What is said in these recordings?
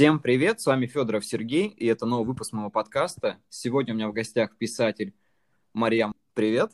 Всем привет, с вами Федоров Сергей, и это новый выпуск моего подкаста. Сегодня у меня в гостях писатель Марьям. Привет.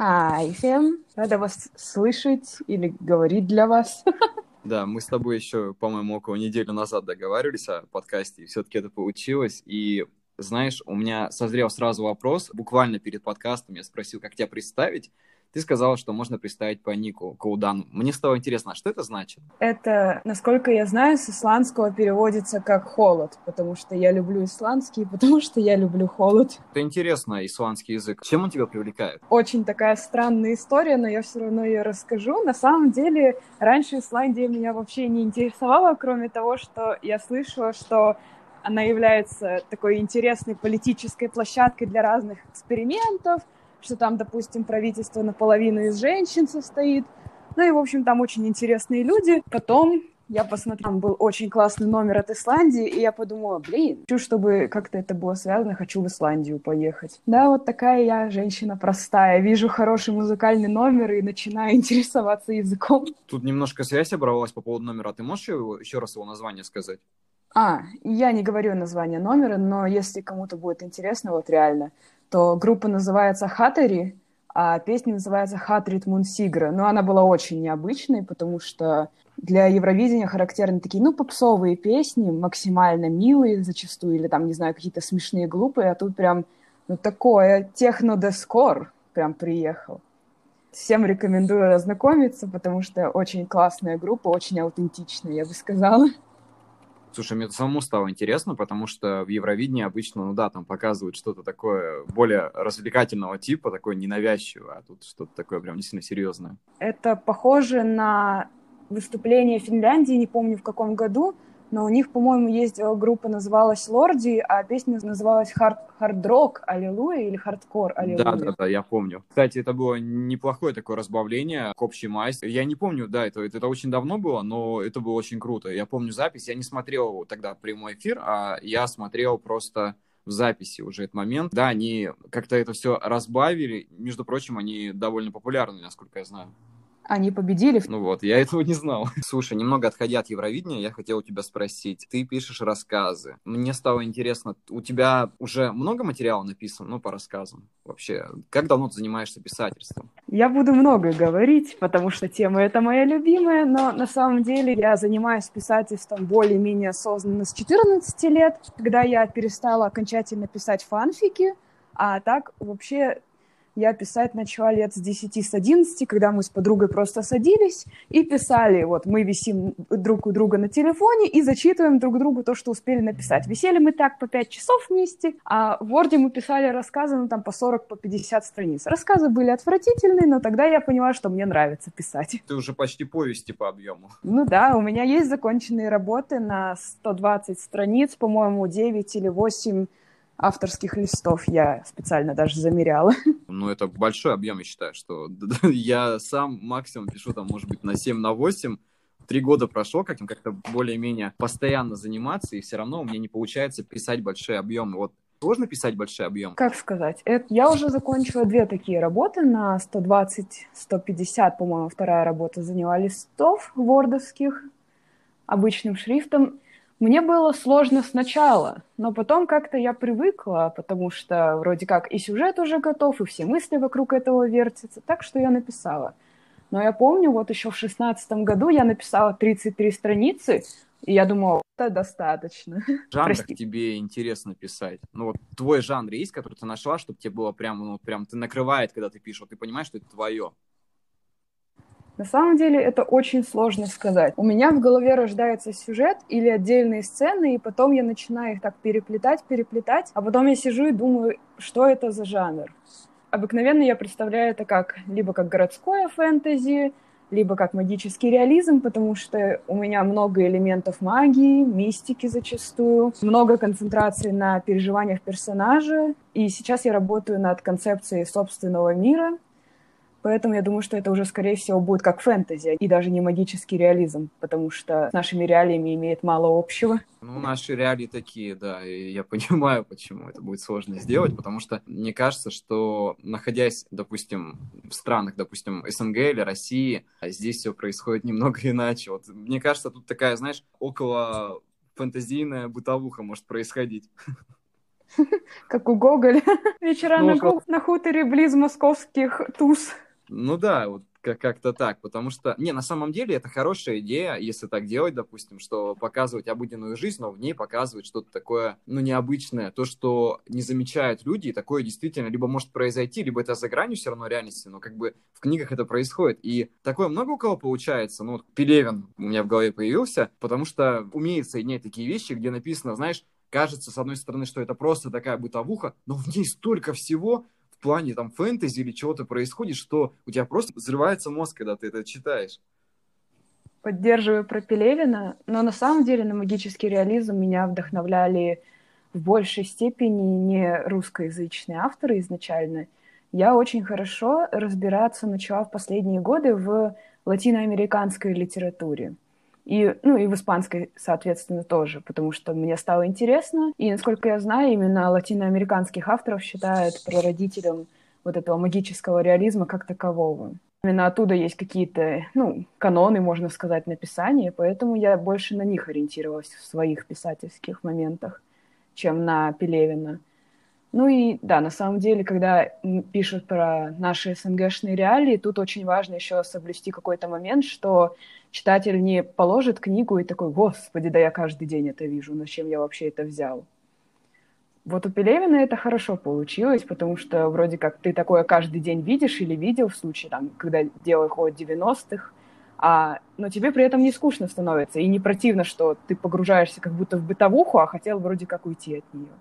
Hi всем, рада вас слышать или говорить для вас. Да, мы с тобой еще, по-моему, около недели назад договаривались о подкасте, и все-таки это получилось. И знаешь, у меня созрел сразу вопрос, буквально перед подкастом я спросил, как тебя представить, ты сказала, что можно представить по нику Каудану. Мне стало интересно, а что это значит? Это, насколько я знаю, с исландского переводится как «холод», потому что я люблю исландский, потому что я люблю холод. Это интересно, исландский язык. Чем он тебя привлекает? Очень такая странная история, но я все равно ее расскажу. На самом деле, раньше Исландия меня вообще не интересовала, кроме того, что я слышала, что она является такой интересной политической площадкой для разных экспериментов, что там, допустим, правительство наполовину из женщин состоит. Ну и, в общем, там очень интересные люди. Потом я посмотрела, там был очень классный номер от Исландии, и я подумала, блин, хочу, чтобы как-то это было связано, хочу в Исландию поехать. Да, вот такая я женщина простая. Вижу хороший музыкальный номер и начинаю интересоваться языком. Тут немножко связь оборвалась по поводу номера. Ты можешь его, еще раз его название сказать? А, я не говорю название номера, но если кому-то будет интересно, вот реально, то группа называется Хатари, а песня называется Хатрит Мунсигра. Но она была очень необычной, потому что для Евровидения характерны такие, ну, попсовые песни, максимально милые зачастую, или там, не знаю, какие-то смешные, глупые, а тут прям, ну, такое техно-дескор прям приехал. Всем рекомендую ознакомиться, потому что очень классная группа, очень аутентичная, я бы сказала. Слушай, мне самому стало интересно, потому что в Евровидении обычно, ну да, там показывают что-то такое более развлекательного типа, такое ненавязчивое, а тут что-то такое прям действительно серьезное. Это похоже на выступление Финляндии, не помню в каком году, но у них, по-моему, есть э, группа, называлась Лорди, а песня называлась Хард, Хардрок Аллилуйя или Хардкор Аллилуйя. Да, да, да, я помню. Кстати, это было неплохое такое разбавление к общей массе. Я не помню, да, это, это очень давно было, но это было очень круто. Я помню запись, я не смотрел тогда прямой эфир, а я смотрел просто в записи уже этот момент. Да, они как-то это все разбавили. Между прочим, они довольно популярны, насколько я знаю. Они победили. Ну вот, я этого не знал. Слушай, немного отходя от Евровидения, я хотел у тебя спросить. Ты пишешь рассказы. Мне стало интересно, у тебя уже много материала написано, ну, по рассказам? Вообще, как давно ты занимаешься писательством? Я буду много говорить, потому что тема эта моя любимая, но на самом деле я занимаюсь писательством более-менее осознанно с 14 лет, когда я перестала окончательно писать фанфики, а так вообще я писать начала лет с 10, с 11, когда мы с подругой просто садились и писали. Вот мы висим друг у друга на телефоне и зачитываем друг другу то, что успели написать. Висели мы так по 5 часов вместе, а в Word мы писали рассказы, ну там по 40, по 50 страниц. Рассказы были отвратительные, но тогда я поняла, что мне нравится писать. Ты уже почти повести по объему. Ну да, у меня есть законченные работы на 120 страниц, по-моему, 9 или 8 авторских листов я специально даже замеряла. Ну, это большой объем, я считаю, что я сам максимум пишу там, может быть, на 7, на 8, три года прошло, каким как-то более-менее постоянно заниматься, и все равно у меня не получается писать большие объемы. Вот сложно писать большие объемы? Как сказать? Это, я уже закончила две такие работы на 120-150, по-моему, вторая работа заняла листов вордовских обычным шрифтом. Мне было сложно сначала, но потом как-то я привыкла, потому что вроде как и сюжет уже готов, и все мысли вокруг этого вертятся, так что я написала. Но я помню, вот еще в шестнадцатом году я написала 33 страницы, и я думала, это достаточно. Жанр тебе интересно писать? Ну вот твой жанр есть, который ты нашла, чтобы тебе было прям, ну прям ты накрывает, когда ты пишешь, вот ты понимаешь, что это твое? На самом деле это очень сложно сказать. У меня в голове рождается сюжет или отдельные сцены, и потом я начинаю их так переплетать, переплетать, а потом я сижу и думаю, что это за жанр. Обыкновенно я представляю это как либо как городское фэнтези, либо как магический реализм, потому что у меня много элементов магии, мистики зачастую, много концентрации на переживаниях персонажа. И сейчас я работаю над концепцией собственного мира, Поэтому я думаю, что это уже, скорее всего, будет как фэнтези и даже не магический реализм, потому что с нашими реалиями имеет мало общего. Ну, наши реалии такие, да, и я понимаю, почему это будет сложно сделать, потому что мне кажется, что находясь, допустим, в странах, допустим, СНГ или России, здесь все происходит немного иначе. Вот мне кажется, тут такая, знаешь, около фантазийная бытовуха может происходить. Как у Гоголя. Вечера ну, на, на хуторе близ московских туз. Ну да, вот как-то так, потому что, не, на самом деле это хорошая идея, если так делать, допустим, что показывать обыденную жизнь, но в ней показывать что-то такое, ну, необычное, то, что не замечают люди, и такое действительно либо может произойти, либо это за гранью все равно реальности, но как бы в книгах это происходит, и такое много у кого получается, ну, вот Пелевин у меня в голове появился, потому что умеет соединять такие вещи, где написано, знаешь, кажется, с одной стороны, что это просто такая бытовуха, но в ней столько всего, плане там фэнтези или чего-то происходит, что у тебя просто взрывается мозг, когда ты это читаешь. Поддерживаю про Пелевина, но на самом деле на магический реализм меня вдохновляли в большей степени не русскоязычные авторы изначально. Я очень хорошо разбираться начала в последние годы в латиноамериканской литературе. И, ну, и в испанской, соответственно, тоже, потому что мне стало интересно. И, насколько я знаю, именно латиноамериканских авторов считают прародителем вот этого магического реализма как такового. Именно оттуда есть какие-то, ну, каноны, можно сказать, написания, поэтому я больше на них ориентировалась в своих писательских моментах, чем на Пелевина. Ну и да, на самом деле, когда пишут про наши СНГшные реалии, тут очень важно еще соблюсти какой-то момент, что читатель не положит книгу и такой, господи, да я каждый день это вижу, на чем я вообще это взял. Вот у Пелевина это хорошо получилось, потому что вроде как ты такое каждый день видишь или видел в случае, там, когда дело ходит 90-х, а, но тебе при этом не скучно становится и не противно, что ты погружаешься как будто в бытовуху, а хотел вроде как уйти от нее.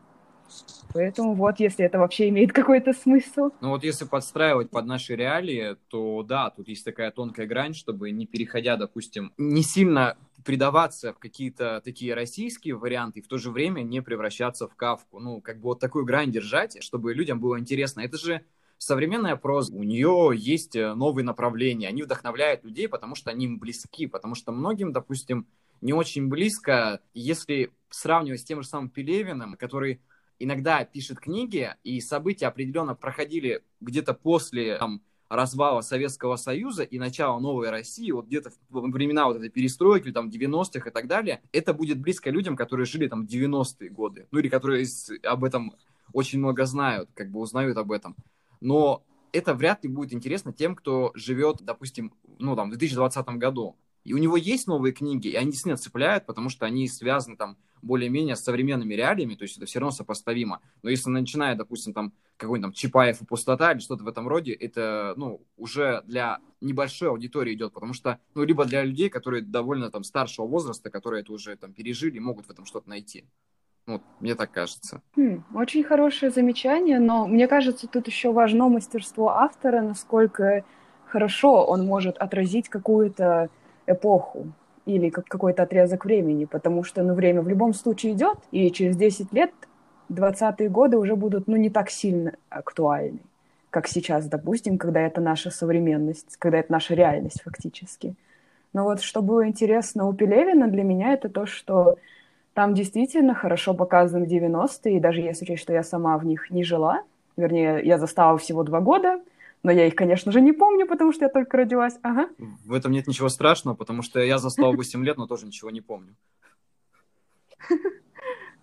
Поэтому вот, если это вообще имеет какой-то смысл. Ну вот если подстраивать под наши реалии, то да, тут есть такая тонкая грань, чтобы не переходя, допустим, не сильно предаваться в какие-то такие российские варианты и в то же время не превращаться в кавку. Ну, как бы вот такую грань держать, чтобы людям было интересно. Это же современная проза, у нее есть э, новые направления, они вдохновляют людей, потому что они им близки, потому что многим, допустим, не очень близко, если сравнивать с тем же самым Пелевиным, который иногда пишет книги, и события определенно проходили где-то после там, развала Советского Союза и начала новой России, вот где-то в времена вот этой перестройки, там, 90-х и так далее, это будет близко людям, которые жили там 90-е годы, ну или которые об этом очень много знают, как бы узнают об этом. Но это вряд ли будет интересно тем, кто живет, допустим, ну там, в 2020 году. И у него есть новые книги, и они действительно цепляют, потому что они связаны там более-менее с современными реалиями, то есть это все равно сопоставимо. Но если начинает, допустим, там какой-нибудь там Чапаев и пустота или что-то в этом роде, это, ну, уже для небольшой аудитории идет, потому что, ну, либо для людей, которые довольно там старшего возраста, которые это уже там пережили, могут в этом что-то найти. Вот, мне так кажется. Хм, очень хорошее замечание, но мне кажется, тут еще важно мастерство автора, насколько хорошо он может отразить какую-то эпоху или как какой-то отрезок времени, потому что ну, время в любом случае идет, и через 10 лет 20-е годы уже будут ну, не так сильно актуальны, как сейчас, допустим, когда это наша современность, когда это наша реальность фактически. Но вот что было интересно у Пелевина для меня, это то, что там действительно хорошо показаны 90-е, и даже если учесть, что я сама в них не жила, вернее, я застала всего два года — но я их, конечно же, не помню, потому что я только родилась. Ага. В этом нет ничего страшного, потому что я застал 8 лет, но тоже ничего не помню.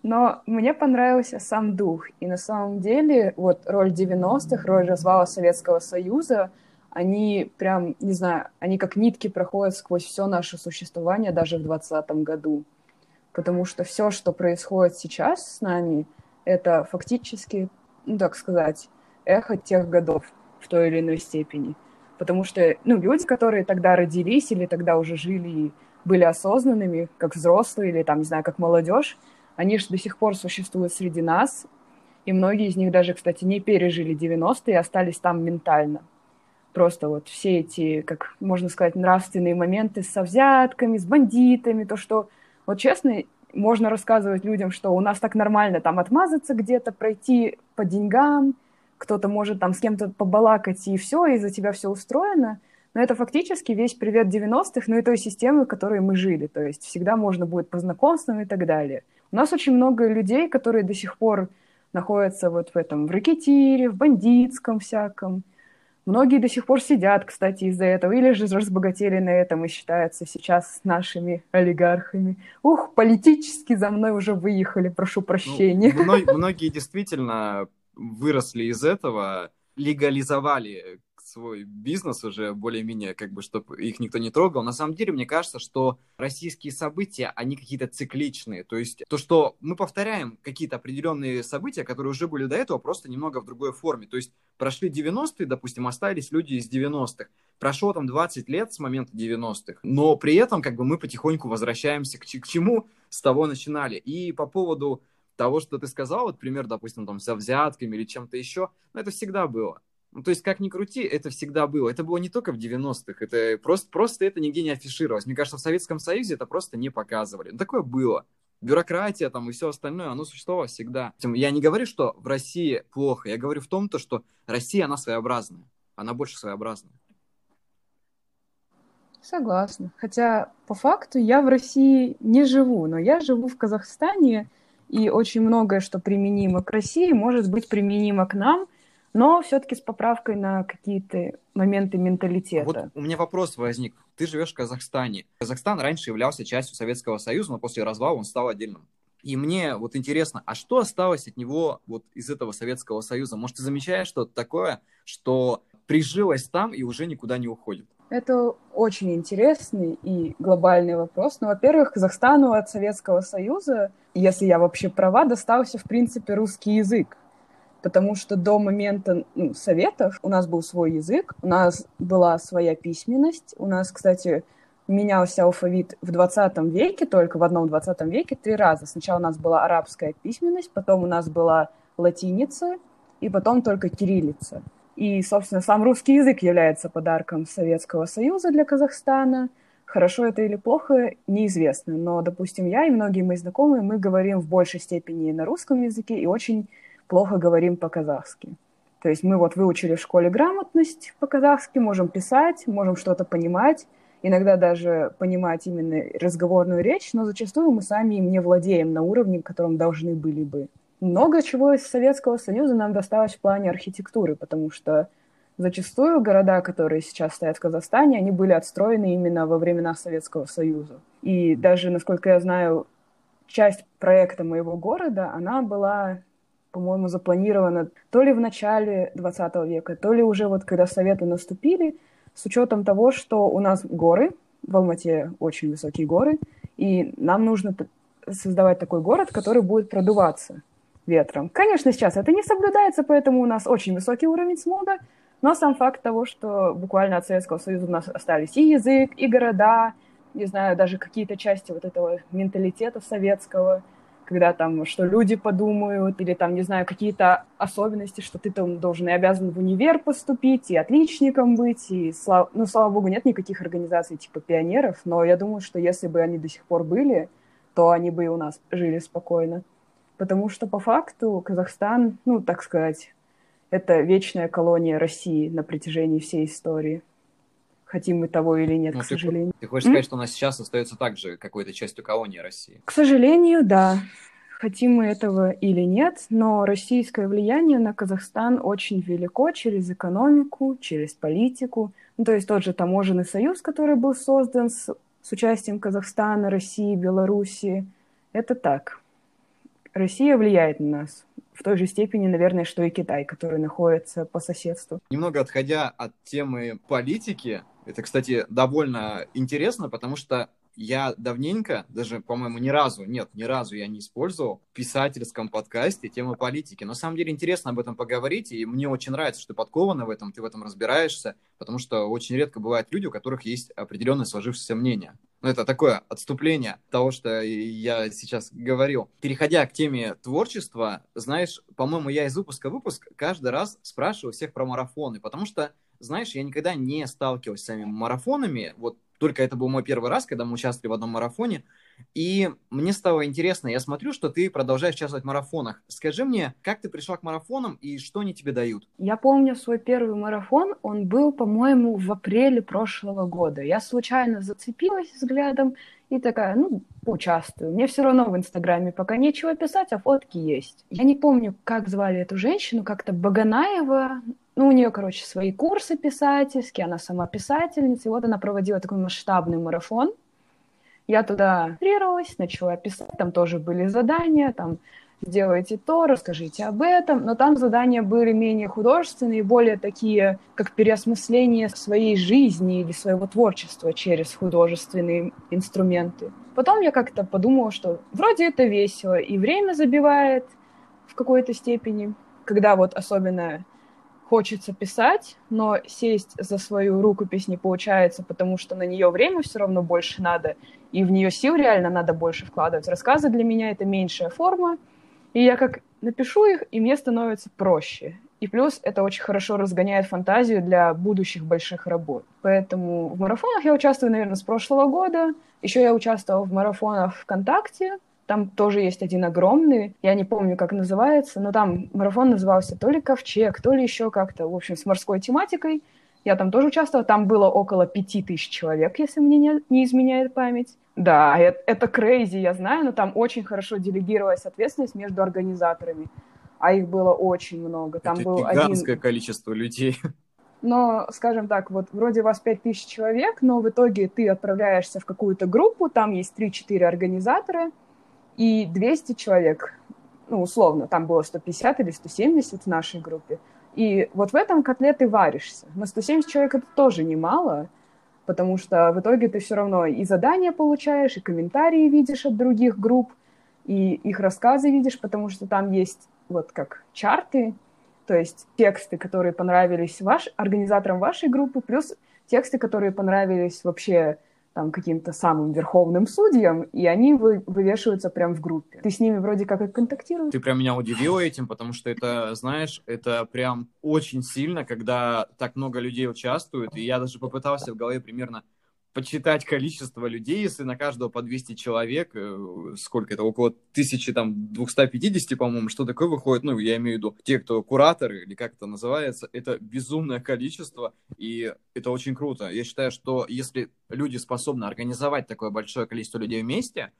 Но мне понравился сам дух. И на самом деле, вот роль 90-х, роль развала Советского Союза, они прям, не знаю, они как нитки проходят сквозь все наше существование даже в 2020 году. Потому что все, что происходит сейчас с нами, это фактически, ну так сказать, эхо тех годов в той или иной степени. Потому что, ну, люди, которые тогда родились или тогда уже жили и были осознанными, как взрослые или, там, не знаю, как молодежь, они же до сих пор существуют среди нас, и многие из них даже, кстати, не пережили 90-е и остались там ментально. Просто вот все эти, как можно сказать, нравственные моменты со взятками, с бандитами, то, что, вот честно, можно рассказывать людям, что у нас так нормально там отмазаться где-то, пройти по деньгам, кто-то может там с кем-то побалакать, и все, и за тебя все устроено. Но это фактически весь привет 90-х, ну и той системы, в которой мы жили. То есть всегда можно будет по знакомствам и так далее. У нас очень много людей, которые до сих пор находятся вот в этом, в рэкетире, в бандитском всяком. Многие до сих пор сидят, кстати, из-за этого, или же разбогатели на этом и считаются сейчас нашими олигархами. Ух, политически за мной уже выехали, прошу прощения. Ну, многие действительно выросли из этого, легализовали свой бизнес уже более-менее, как бы, чтобы их никто не трогал. На самом деле, мне кажется, что российские события, они какие-то цикличные. То есть то, что мы повторяем какие-то определенные события, которые уже были до этого, просто немного в другой форме. То есть прошли 90-е, допустим, остались люди из 90-х. Прошло там 20 лет с момента 90-х, но при этом как бы мы потихоньку возвращаемся к, к чему с того начинали. И по поводу того, что ты сказал, вот пример, допустим, там, со взятками или чем-то еще, ну, это всегда было. Ну, то есть, как ни крути, это всегда было. Это было не только в 90-х, это просто, просто это нигде не афишировалось. Мне кажется, в Советском Союзе это просто не показывали. Ну, такое было. Бюрократия там и все остальное, оно существовало всегда. Я не говорю, что в России плохо, я говорю в том, то, что Россия, она своеобразная. Она больше своеобразная. Согласна. Хотя по факту я в России не живу, но я живу в Казахстане, и очень многое, что применимо к России, может быть применимо к нам – но все-таки с поправкой на какие-то моменты менталитета. Вот у меня вопрос возник. Ты живешь в Казахстане. Казахстан раньше являлся частью Советского Союза, но после развала он стал отдельным. И мне вот интересно, а что осталось от него вот из этого Советского Союза? Может, ты замечаешь что-то такое, что прижилось там и уже никуда не уходит? Это очень интересный и глобальный вопрос. Ну, во-первых, Казахстану от Советского Союза, если я вообще права, достался, в принципе, русский язык потому что до момента ну, советов у нас был свой язык, у нас была своя письменность, у нас, кстати, менялся алфавит в 20 веке, только в одном 20 веке три раза. Сначала у нас была арабская письменность, потом у нас была латиница, и потом только кириллица. И, собственно, сам русский язык является подарком Советского Союза для Казахстана. Хорошо это или плохо, неизвестно. Но, допустим, я и многие мои знакомые, мы говорим в большей степени на русском языке и очень плохо говорим по-казахски. То есть мы вот выучили в школе грамотность по-казахски, можем писать, можем что-то понимать, иногда даже понимать именно разговорную речь, но зачастую мы сами им не владеем на уровне, котором должны были бы. Много чего из Советского Союза нам досталось в плане архитектуры, потому что зачастую города, которые сейчас стоят в Казахстане, они были отстроены именно во времена Советского Союза. И даже, насколько я знаю, часть проекта моего города, она была по-моему, запланировано то ли в начале 20 века, то ли уже вот когда Советы наступили, с учетом того, что у нас горы, в Алмате очень высокие горы, и нам нужно создавать такой город, который будет продуваться ветром. Конечно, сейчас это не соблюдается, поэтому у нас очень высокий уровень смога, но сам факт того, что буквально от Советского Союза у нас остались и язык, и города, не знаю, даже какие-то части вот этого менталитета советского – когда там, что люди подумают, или там, не знаю, какие-то особенности, что ты там должен и обязан в универ поступить, и отличником быть, и, слава, ну, слава богу, нет никаких организаций типа пионеров, но я думаю, что если бы они до сих пор были, то они бы и у нас жили спокойно. Потому что по факту Казахстан, ну, так сказать, это вечная колония России на протяжении всей истории хотим мы того или нет, ну, к ты, сожалению. Ты хочешь сказать, что у нас сейчас остается также какой-то частью колонии России? К сожалению, да. Хотим мы этого или нет, но российское влияние на Казахстан очень велико через экономику, через политику. Ну, то есть тот же таможенный союз, который был создан с, с участием Казахстана, России, Белоруссии. Это так. Россия влияет на нас в той же степени, наверное, что и Китай, который находится по соседству. Немного отходя от темы политики, это, кстати, довольно интересно, потому что я давненько, даже, по-моему, ни разу, нет, ни разу я не использовал в писательском подкасте темы политики. Но, на самом деле, интересно об этом поговорить, и мне очень нравится, что ты подкована в этом, ты в этом разбираешься, потому что очень редко бывают люди, у которых есть определенное сложившееся мнение. Ну, это такое отступление того, что я сейчас говорил. Переходя к теме творчества, знаешь, по-моему, я из выпуска в выпуск каждый раз спрашиваю всех про марафоны, потому что знаешь, я никогда не сталкивался с самими марафонами. Вот только это был мой первый раз, когда мы участвовали в одном марафоне. И мне стало интересно, я смотрю, что ты продолжаешь участвовать в марафонах. Скажи мне, как ты пришла к марафонам и что они тебе дают? Я помню свой первый марафон, он был, по-моему, в апреле прошлого года. Я случайно зацепилась взглядом и такая, ну, поучаствую. Мне все равно в Инстаграме пока нечего писать, а фотки есть. Я не помню, как звали эту женщину, как-то Баганаева ну, у нее, короче, свои курсы писательские, она сама писательница, и вот она проводила такой масштабный марафон. Я туда регистрировалась, начала писать, там тоже были задания, там сделайте то, расскажите об этом, но там задания были менее художественные, более такие, как переосмысление своей жизни или своего творчества через художественные инструменты. Потом я как-то подумала, что вроде это весело, и время забивает в какой-то степени, когда вот особенно хочется писать, но сесть за свою рукопись не получается, потому что на нее время все равно больше надо, и в нее сил реально надо больше вкладывать. Рассказы для меня это меньшая форма, и я как напишу их, и мне становится проще. И плюс это очень хорошо разгоняет фантазию для будущих больших работ. Поэтому в марафонах я участвую, наверное, с прошлого года. Еще я участвовала в марафонах ВКонтакте. Там тоже есть один огромный, я не помню, как называется, но там марафон назывался то ли Ковчег, то ли еще как-то, в общем, с морской тематикой. Я там тоже участвовала, там было около пяти тысяч человек, если мне не, не изменяет память. Да, это, это crazy, я знаю, но там очень хорошо делегировалась ответственность между организаторами, а их было очень много. Там это был гигантское один... количество людей. Но, скажем так, вот вроде вас пять тысяч человек, но в итоге ты отправляешься в какую-то группу, там есть 3-4 организатора, и 200 человек, ну, условно, там было 150 или 170 в нашей группе. И вот в этом котле ты варишься. На 170 человек это тоже немало, потому что в итоге ты все равно и задания получаешь, и комментарии видишь от других групп, и их рассказы видишь, потому что там есть вот как чарты, то есть тексты, которые понравились ваш, организаторам вашей группы, плюс тексты, которые понравились вообще там каким-то самым верховным судьям, и они вы, вывешиваются прям в группе. Ты с ними вроде как и контактируешь. Ты прям меня удивила этим, потому что это, знаешь, это прям очень сильно, когда так много людей участвуют, и я даже попытался в голове примерно почитать количество людей, если на каждого по 200 человек, э, сколько это, около 1250, по-моему, что такое выходит, ну, я имею в виду те, кто кураторы, или как это называется, это безумное количество, и это очень круто. Я считаю, что если люди способны организовать такое большое количество людей вместе,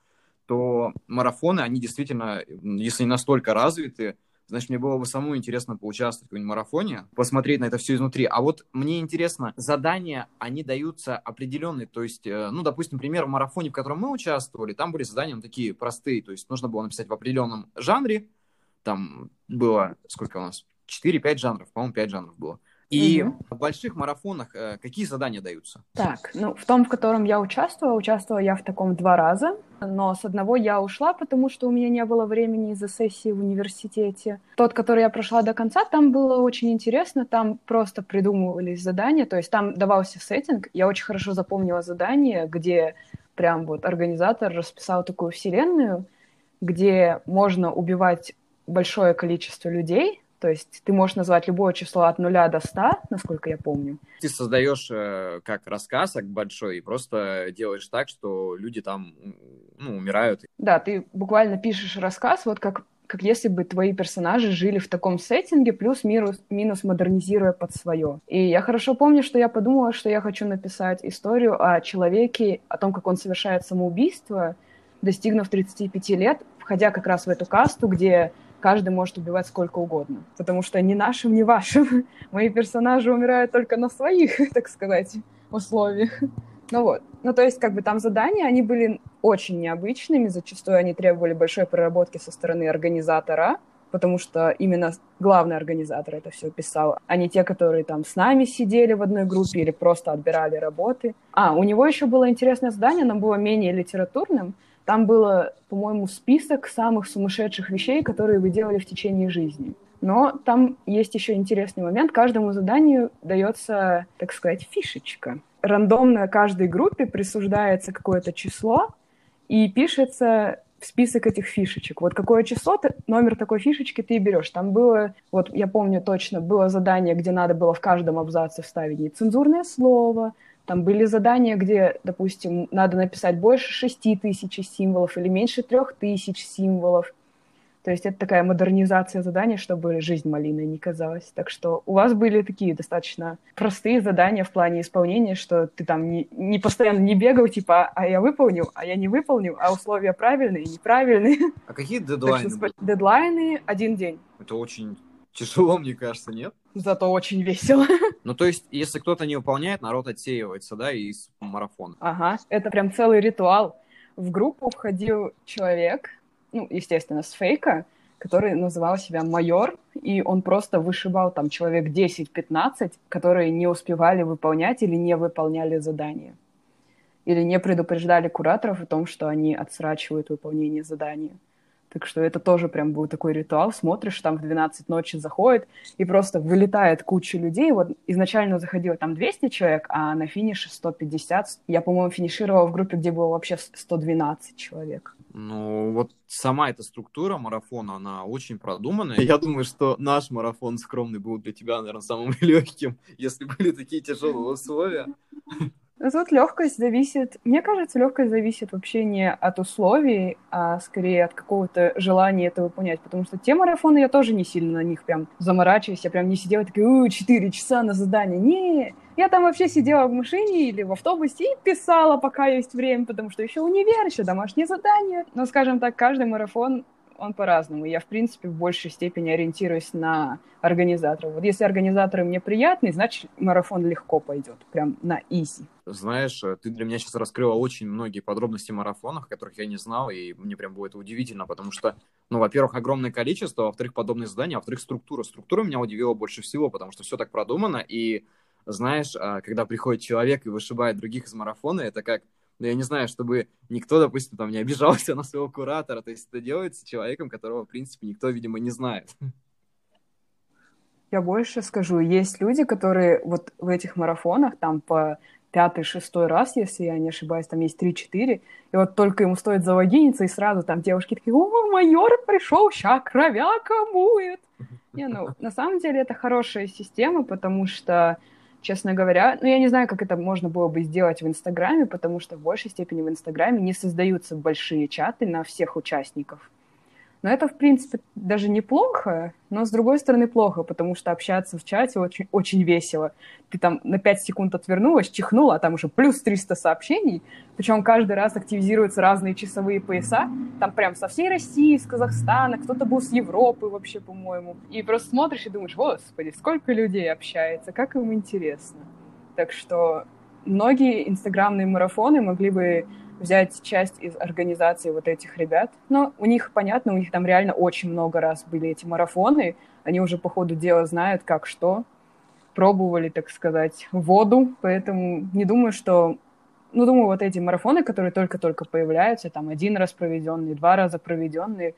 то марафоны, они действительно, если не настолько развиты, Значит, мне было бы самому интересно поучаствовать в каком-нибудь марафоне, посмотреть на это все изнутри. А вот мне интересно, задания, они даются определенные, то есть, э, ну, допустим, пример в марафоне, в котором мы участвовали, там были задания ну, такие простые, то есть нужно было написать в определенном жанре, там было, сколько у нас, 4-5 жанров, по-моему, 5 жанров было. И угу. в больших марафонах э, какие задания даются? Так, ну, в том, в котором я участвовала, участвовала я в таком два раза, но с одного я ушла, потому что у меня не было времени из-за сессии в университете. Тот, который я прошла до конца, там было очень интересно, там просто придумывались задания, то есть там давался сеттинг, я очень хорошо запомнила задание, где прям вот организатор расписал такую вселенную, где можно убивать большое количество людей, то есть ты можешь назвать любое число от нуля до ста, насколько я помню. Ты создаешь э, как рассказ большой и просто делаешь так, что люди там ну, умирают. Да, ты буквально пишешь рассказ, вот как как если бы твои персонажи жили в таком сеттинге, плюс-минус модернизируя под свое. И я хорошо помню, что я подумала, что я хочу написать историю о человеке, о том, как он совершает самоубийство, достигнув 35 лет, входя как раз в эту касту, где каждый может убивать сколько угодно. Потому что ни нашим, ни вашим мои персонажи умирают только на своих, так сказать, условиях. Ну вот. Ну, то есть, как бы там задания, они были очень необычными, зачастую они требовали большой проработки со стороны организатора, потому что именно главный организатор это все писал, а не те, которые там с нами сидели в одной группе или просто отбирали работы. А, у него еще было интересное задание, оно было менее литературным, там было, по-моему, список самых сумасшедших вещей, которые вы делали в течение жизни. Но там есть еще интересный момент. Каждому заданию дается, так сказать, фишечка. Рандомно каждой группе присуждается какое-то число и пишется в список этих фишечек. Вот какое число, ты, номер такой фишечки ты берешь. Там было, вот я помню точно, было задание, где надо было в каждом абзаце вставить нецензурное слово, там были задания, где, допустим, надо написать больше шести тысяч символов или меньше трех тысяч символов. То есть это такая модернизация заданий, чтобы жизнь малиной не казалась. Так что у вас были такие достаточно простые задания в плане исполнения, что ты там не, не постоянно не бегал, типа, а я выполнил, а я не выполнил, а условия правильные, неправильные. А какие дедлайны? Что, дедлайны один день. Это очень Тяжело, мне кажется, нет? Зато очень весело. Ну, то есть, если кто-то не выполняет, народ отсеивается, да, из марафона. Ага, это прям целый ритуал. В группу входил человек, ну, естественно, с фейка, который называл себя майор, и он просто вышибал там человек 10-15, которые не успевали выполнять или не выполняли задание. Или не предупреждали кураторов о том, что они отсрачивают выполнение задания. Так что это тоже прям был такой ритуал. Смотришь, там в 12 ночи заходит, и просто вылетает куча людей. Вот изначально заходило там 200 человек, а на финише 150. Я, по-моему, финишировала в группе, где было вообще 112 человек. Ну, вот сама эта структура марафона, она очень продуманная. Я думаю, что наш марафон скромный был для тебя, наверное, самым легким, если были такие тяжелые условия. Ну, тут легкость зависит, мне кажется, легкость зависит вообще не от условий, а скорее от какого-то желания это выполнять, потому что те марафоны я тоже не сильно на них прям заморачиваюсь, я прям не сидела такая, у, 4 часа на задание, не, я там вообще сидела в машине или в автобусе и писала, пока есть время, потому что еще универ, еще домашнее задание. Но, скажем так, каждый марафон он по-разному. Я, в принципе, в большей степени ориентируюсь на организаторов. Вот если организаторы мне приятны, значит, марафон легко пойдет, прям на изи. Знаешь, ты для меня сейчас раскрыла очень многие подробности марафонов, которых я не знал, и мне прям это удивительно, потому что, ну, во-первых, огромное количество, во-вторых, подобные задания, во-вторых, структура. Структура меня удивила больше всего, потому что все так продумано, и знаешь, а, когда приходит человек и вышибает других из марафона, это как но я не знаю, чтобы никто, допустим, там не обижался на своего куратора. То есть это делается человеком, которого, в принципе, никто, видимо, не знает. Я больше скажу, есть люди, которые вот в этих марафонах там по пятый, шестой раз, если я не ошибаюсь, там есть три-четыре, и вот только ему стоит залогиниться, и сразу там девушки такие, о, майор пришел, ща кровяка будет. Не, ну, на самом деле это хорошая система, потому что честно говоря. Ну, я не знаю, как это можно было бы сделать в Инстаграме, потому что в большей степени в Инстаграме не создаются большие чаты на всех участников. Но это, в принципе, даже неплохо, но, с другой стороны, плохо, потому что общаться в чате очень, очень весело. Ты там на 5 секунд отвернулась, чихнула, а там уже плюс 300 сообщений, причем каждый раз активизируются разные часовые пояса, там прям со всей России, из Казахстана, кто-то был с Европы вообще, по-моему. И просто смотришь и думаешь, господи, сколько людей общается, как им интересно. Так что многие инстаграмные марафоны могли бы взять часть из организации вот этих ребят. Но у них, понятно, у них там реально очень много раз были эти марафоны. Они уже по ходу дела знают, как что. Пробовали, так сказать, воду. Поэтому не думаю, что... Ну, думаю, вот эти марафоны, которые только-только появляются, там один раз проведенные, два раза проведенные,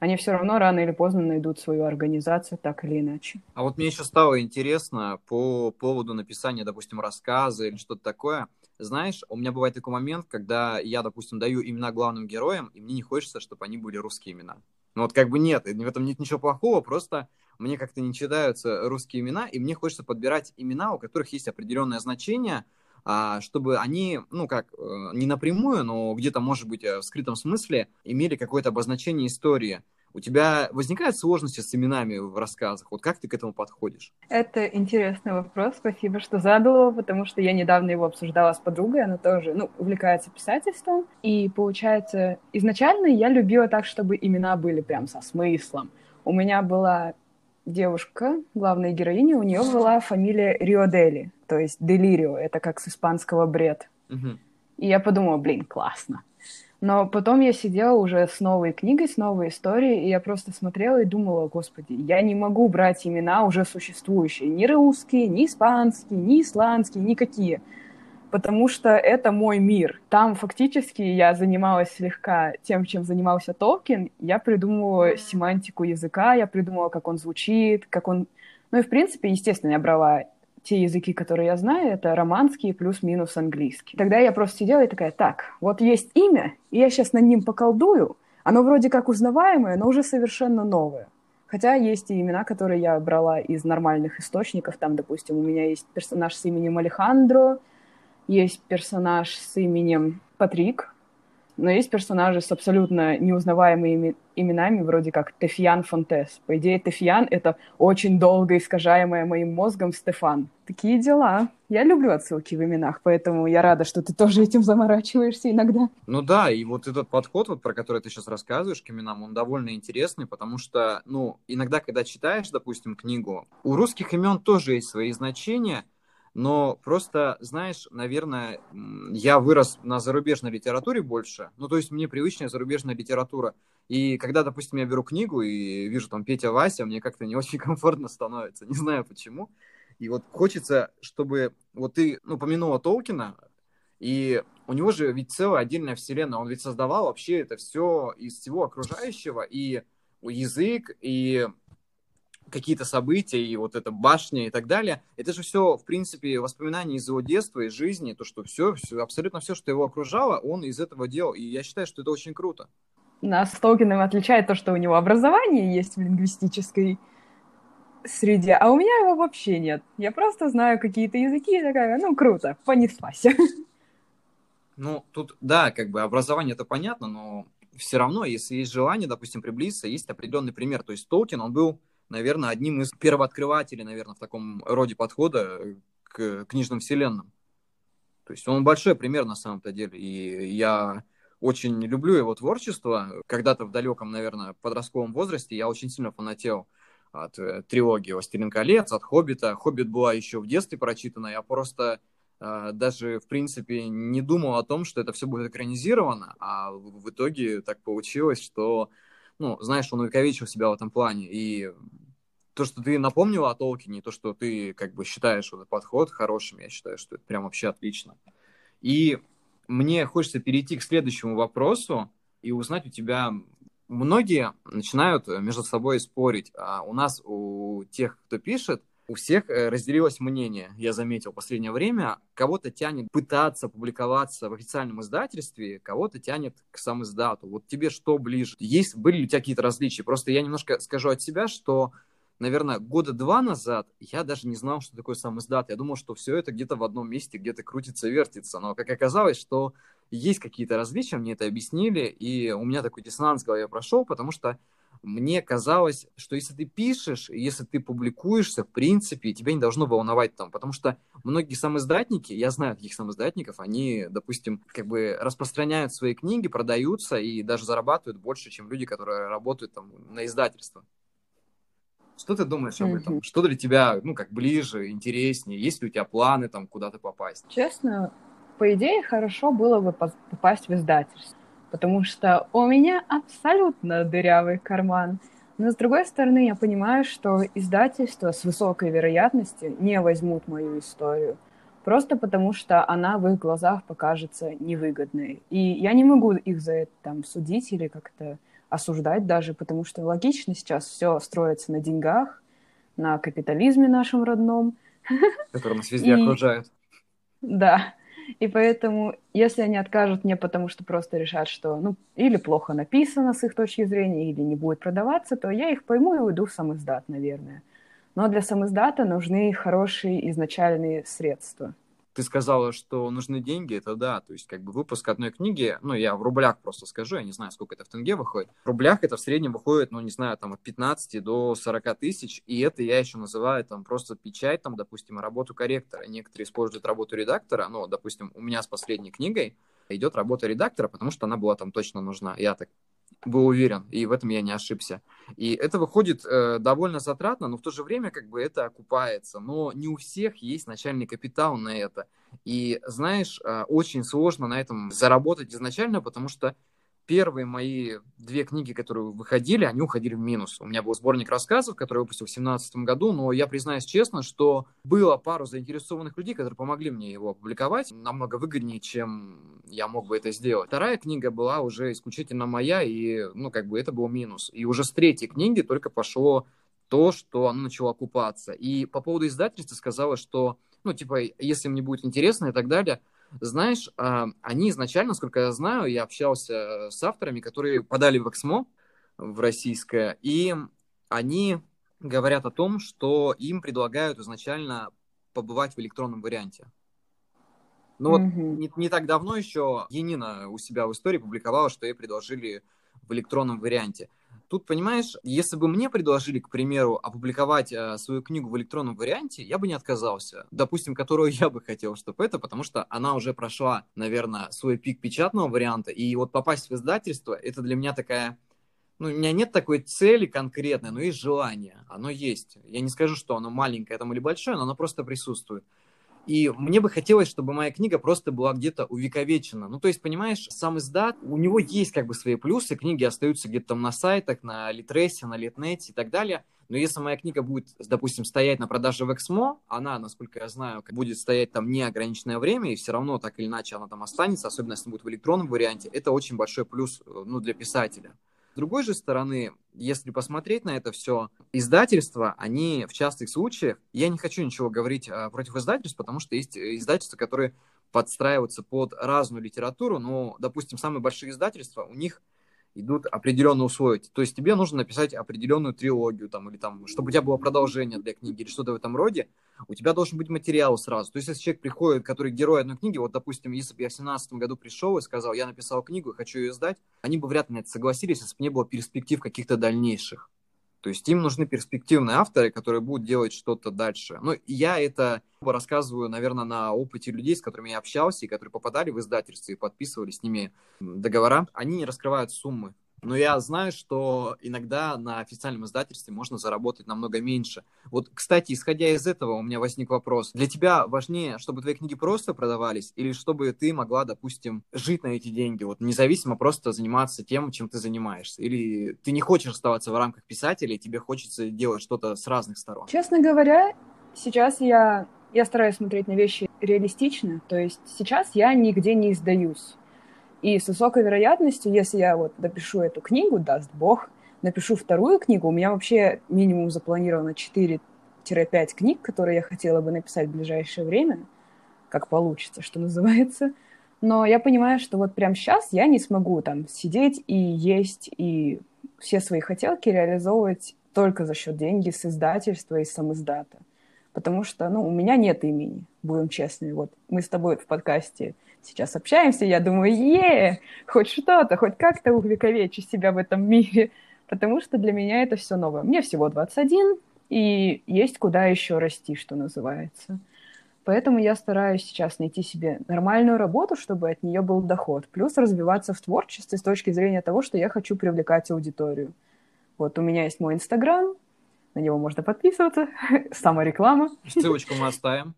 они все равно рано или поздно найдут свою организацию так или иначе. А вот мне еще стало интересно по поводу написания, допустим, рассказа или что-то такое – знаешь, у меня бывает такой момент, когда я, допустим, даю имена главным героям, и мне не хочется, чтобы они были русские имена. Ну вот как бы нет, в этом нет ничего плохого, просто мне как-то не читаются русские имена, и мне хочется подбирать имена, у которых есть определенное значение, а, чтобы они, ну как, э, не напрямую, но где-то, может быть, э, в скрытом смысле имели какое-то обозначение истории. У тебя возникают сложности с именами в рассказах? Вот как ты к этому подходишь? Это интересный вопрос. Спасибо, что задал его, потому что я недавно его обсуждала с подругой. Она тоже ну, увлекается писательством. И получается, изначально я любила так, чтобы имена были прям со смыслом. У меня была девушка, главная героиня, у нее была фамилия Риодели, то есть Делирио, это как с испанского бред. Угу. И я подумала, блин, классно. Но потом я сидела уже с новой книгой, с новой историей, и я просто смотрела и думала, господи, я не могу брать имена уже существующие, ни русские, ни испанские, ни исландские, никакие, потому что это мой мир. Там фактически я занималась слегка тем, чем занимался Толкин, я придумывала семантику языка, я придумывала, как он звучит, как он... Ну и, в принципе, естественно, я брала те языки, которые я знаю, это романский плюс-минус английский. Тогда я просто сидела и такая, так, вот есть имя, и я сейчас над ним поколдую, оно вроде как узнаваемое, но уже совершенно новое. Хотя есть и имена, которые я брала из нормальных источников. Там, допустим, у меня есть персонаж с именем Алехандро, есть персонаж с именем Патрик, Но есть персонажи с абсолютно неузнаваемыми именами, вроде как Тефьян Фонтес. По идее, Тефьян — это очень долго искажаемое моим мозгом Стефан. Такие дела. Я люблю отсылки в именах, поэтому я рада, что ты тоже этим заморачиваешься иногда. Ну да, и вот этот подход, вот, про который ты сейчас рассказываешь к именам, он довольно интересный, потому что, ну, иногда, когда читаешь, допустим, книгу, у русских имен тоже есть свои значения, но просто, знаешь, наверное, я вырос на зарубежной литературе больше, ну, то есть мне привычная зарубежная литература, и когда, допустим, я беру книгу и вижу там Петя Вася, мне как-то не очень комфортно становится, не знаю почему, и вот хочется, чтобы вот ты, ну, помянула Толкина, и у него же ведь целая отдельная вселенная, он ведь создавал вообще это все из всего окружающего, и язык, и какие-то события, и вот эта башня и так далее, это же все, в принципе, воспоминания из его детства, из жизни, то, что все, все, абсолютно все, что его окружало, он из этого делал, и я считаю, что это очень круто. Нас Толкиным отличает то, что у него образование есть в лингвистической среде, а у меня его вообще нет. Я просто знаю какие-то языки и такая, ну, круто, понеслась. Ну, тут, да, как бы образование это понятно, но все равно, если есть желание, допустим, приблизиться, есть определенный пример. То есть Толкин, он был наверное, одним из первооткрывателей, наверное, в таком роде подхода к книжным вселенным. То есть он большой пример на самом-то деле. И я очень люблю его творчество. Когда-то в далеком, наверное, подростковом возрасте я очень сильно фанател от э, трилогии «Властелин колец», от «Хоббита». «Хоббит» была еще в детстве прочитана. Я просто э, даже, в принципе, не думал о том, что это все будет экранизировано, а в итоге так получилось, что, ну, знаешь, он увековечил себя в этом плане. И то, что ты напомнила о Толкине, то, что ты как бы считаешь этот подход хорошим, я считаю, что это прям вообще отлично. И мне хочется перейти к следующему вопросу и узнать у тебя, многие начинают между собой спорить. А у нас, у тех, кто пишет, у всех э, разделилось мнение, я заметил, в последнее время. Кого-то тянет пытаться публиковаться в официальном издательстве, кого-то тянет к сам издату. Вот тебе что ближе? Есть, были ли у тебя какие-то различия? Просто я немножко скажу от себя, что наверное, года два назад я даже не знал, что такое сам издат. Я думал, что все это где-то в одном месте, где-то крутится, вертится. Но как оказалось, что есть какие-то различия, мне это объяснили, и у меня такой диссонанс в голове прошел, потому что мне казалось, что если ты пишешь, если ты публикуешься, в принципе, тебя не должно волновать там, потому что многие самоиздатники, я знаю таких самоиздатников, они, допустим, как бы распространяют свои книги, продаются и даже зарабатывают больше, чем люди, которые работают там на издательство. Что ты думаешь об этом? Mm-hmm. Что для тебя, ну, как ближе, интереснее? Есть ли у тебя планы там куда-то попасть? Честно, по идее, хорошо было бы попасть в издательство, потому что у меня абсолютно дырявый карман. Но, с другой стороны, я понимаю, что издательства с высокой вероятностью не возьмут мою историю, просто потому что она в их глазах покажется невыгодной. И я не могу их за это там судить или как-то осуждать даже, потому что логично сейчас все строится на деньгах, на капитализме нашем родном. Который нас везде и... окружает. Да. И поэтому, если они откажут мне, потому что просто решат, что, ну, или плохо написано с их точки зрения, или не будет продаваться, то я их пойму и уйду в самоиздат, наверное. Но для самоиздата нужны хорошие изначальные средства ты сказала, что нужны деньги, это да, то есть как бы выпуск одной книги, ну я в рублях просто скажу, я не знаю, сколько это в тенге выходит. В рублях это в среднем выходит, ну не знаю, там от 15 до 40 тысяч, и это я еще называю там просто печать, там, допустим, работу корректора. Некоторые используют работу редактора, ну, допустим, у меня с последней книгой идет работа редактора, потому что она была там точно нужна. Я так был уверен, и в этом я не ошибся. И это выходит э, довольно затратно, но в то же время как бы это окупается. Но не у всех есть начальный капитал на это. И знаешь, э, очень сложно на этом заработать изначально, потому что первые мои две книги, которые выходили, они уходили в минус. У меня был сборник рассказов, который я выпустил в 2017 году, но я признаюсь честно, что было пару заинтересованных людей, которые помогли мне его опубликовать намного выгоднее, чем я мог бы это сделать. Вторая книга была уже исключительно моя, и, ну, как бы это был минус. И уже с третьей книги только пошло то, что оно начало окупаться. И по поводу издательства сказала, что, ну, типа, если мне будет интересно и так далее, знаешь, а, они изначально, насколько я знаю, я общался с авторами, которые подали в Эксмо, в российское, и они говорят о том, что им предлагают изначально побывать в электронном варианте. Ну вот mm-hmm. не, не так давно еще Енина у себя в истории публиковала, что ей предложили в электронном варианте. Тут, понимаешь, если бы мне предложили, к примеру, опубликовать э, свою книгу в электронном варианте, я бы не отказался. Допустим, которую я бы хотел, чтобы это, потому что она уже прошла, наверное, свой пик печатного варианта. И вот попасть в издательство, это для меня такая... Ну, у меня нет такой цели конкретной, но есть желание. Оно есть. Я не скажу, что оно маленькое там или большое, но оно просто присутствует. И мне бы хотелось, чтобы моя книга просто была где-то увековечена. Ну, то есть, понимаешь, сам издат, у него есть как бы свои плюсы, книги остаются где-то там на сайтах, на Литресе, на Литнете и так далее. Но если моя книга будет, допустим, стоять на продаже в Эксмо, она, насколько я знаю, будет стоять там неограниченное время, и все равно так или иначе она там останется, особенно если будет в электронном варианте, это очень большой плюс э, ну, для писателя. С другой же стороны, если посмотреть на это все, издательства, они в частых случаях, я не хочу ничего говорить а, против издательств, потому что есть издательства, которые подстраиваются под разную литературу, но, допустим, самые большие издательства, у них идут определенные условия. То есть тебе нужно написать определенную трилогию, там, или там, чтобы у тебя было продолжение для книги, или что-то в этом роде, у тебя должен быть материал сразу. То есть если человек приходит, который герой одной книги, вот, допустим, если бы я в 2017 году пришел и сказал, я написал книгу хочу ее издать, они бы вряд ли на это согласились, если бы не было перспектив каких-то дальнейших. То есть им нужны перспективные авторы, которые будут делать что-то дальше. Ну, я это рассказываю, наверное, на опыте людей, с которыми я общался, и которые попадали в издательство и подписывали с ними договора. Они не раскрывают суммы. Но я знаю, что иногда на официальном издательстве можно заработать намного меньше. Вот, кстати, исходя из этого, у меня возник вопрос. Для тебя важнее, чтобы твои книги просто продавались, или чтобы ты могла, допустим, жить на эти деньги, вот независимо просто заниматься тем, чем ты занимаешься? Или ты не хочешь оставаться в рамках писателя, и тебе хочется делать что-то с разных сторон? Честно говоря, сейчас я, я стараюсь смотреть на вещи реалистично, то есть сейчас я нигде не издаюсь. И с высокой вероятностью, если я вот допишу эту книгу, даст бог, напишу вторую книгу, у меня вообще минимум запланировано 4-5 книг, которые я хотела бы написать в ближайшее время, как получится, что называется. Но я понимаю, что вот прямо сейчас я не смогу там сидеть и есть, и все свои хотелки реализовывать только за счет деньги с издательства и самоиздата. Потому что, ну, у меня нет имени, будем честны. Вот мы с тобой в подкасте сейчас общаемся, я думаю, е, хоть что-то, хоть как-то увековечу себя в этом мире, потому что для меня это все новое. Мне всего 21, и есть куда еще расти, что называется. Поэтому я стараюсь сейчас найти себе нормальную работу, чтобы от нее был доход. Плюс развиваться в творчестве с точки зрения того, что я хочу привлекать аудиторию. Вот у меня есть мой Инстаграм, на него можно подписываться. Самореклама. Ссылочку мы оставим.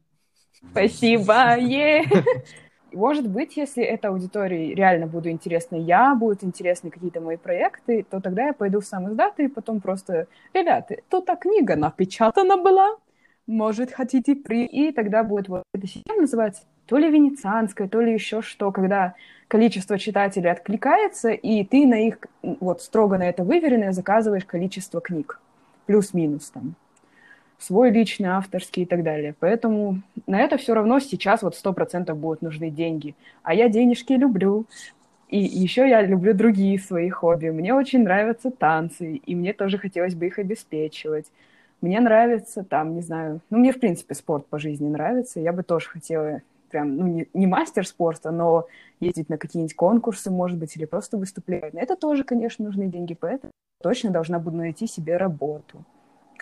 Спасибо. Е. Может быть, если этой аудитории реально буду интересна я, будут интересны какие-то мои проекты, то тогда я пойду в сам издат и потом просто, ребята, тут книга напечатана была, может, хотите при... И тогда будет вот эта система называется то ли венецианская, то ли еще что, когда количество читателей откликается, и ты на их, вот строго на это выверенное, заказываешь количество книг. Плюс-минус там свой личный, авторский и так далее. Поэтому на это все равно сейчас вот сто процентов будут нужны деньги. А я денежки люблю. И еще я люблю другие свои хобби. Мне очень нравятся танцы, и мне тоже хотелось бы их обеспечивать. Мне нравится там, не знаю, ну, мне, в принципе, спорт по жизни нравится. Я бы тоже хотела прям, ну, не, не мастер спорта, но ездить на какие-нибудь конкурсы, может быть, или просто выступлять. Это тоже, конечно, нужны деньги, поэтому точно должна буду найти себе работу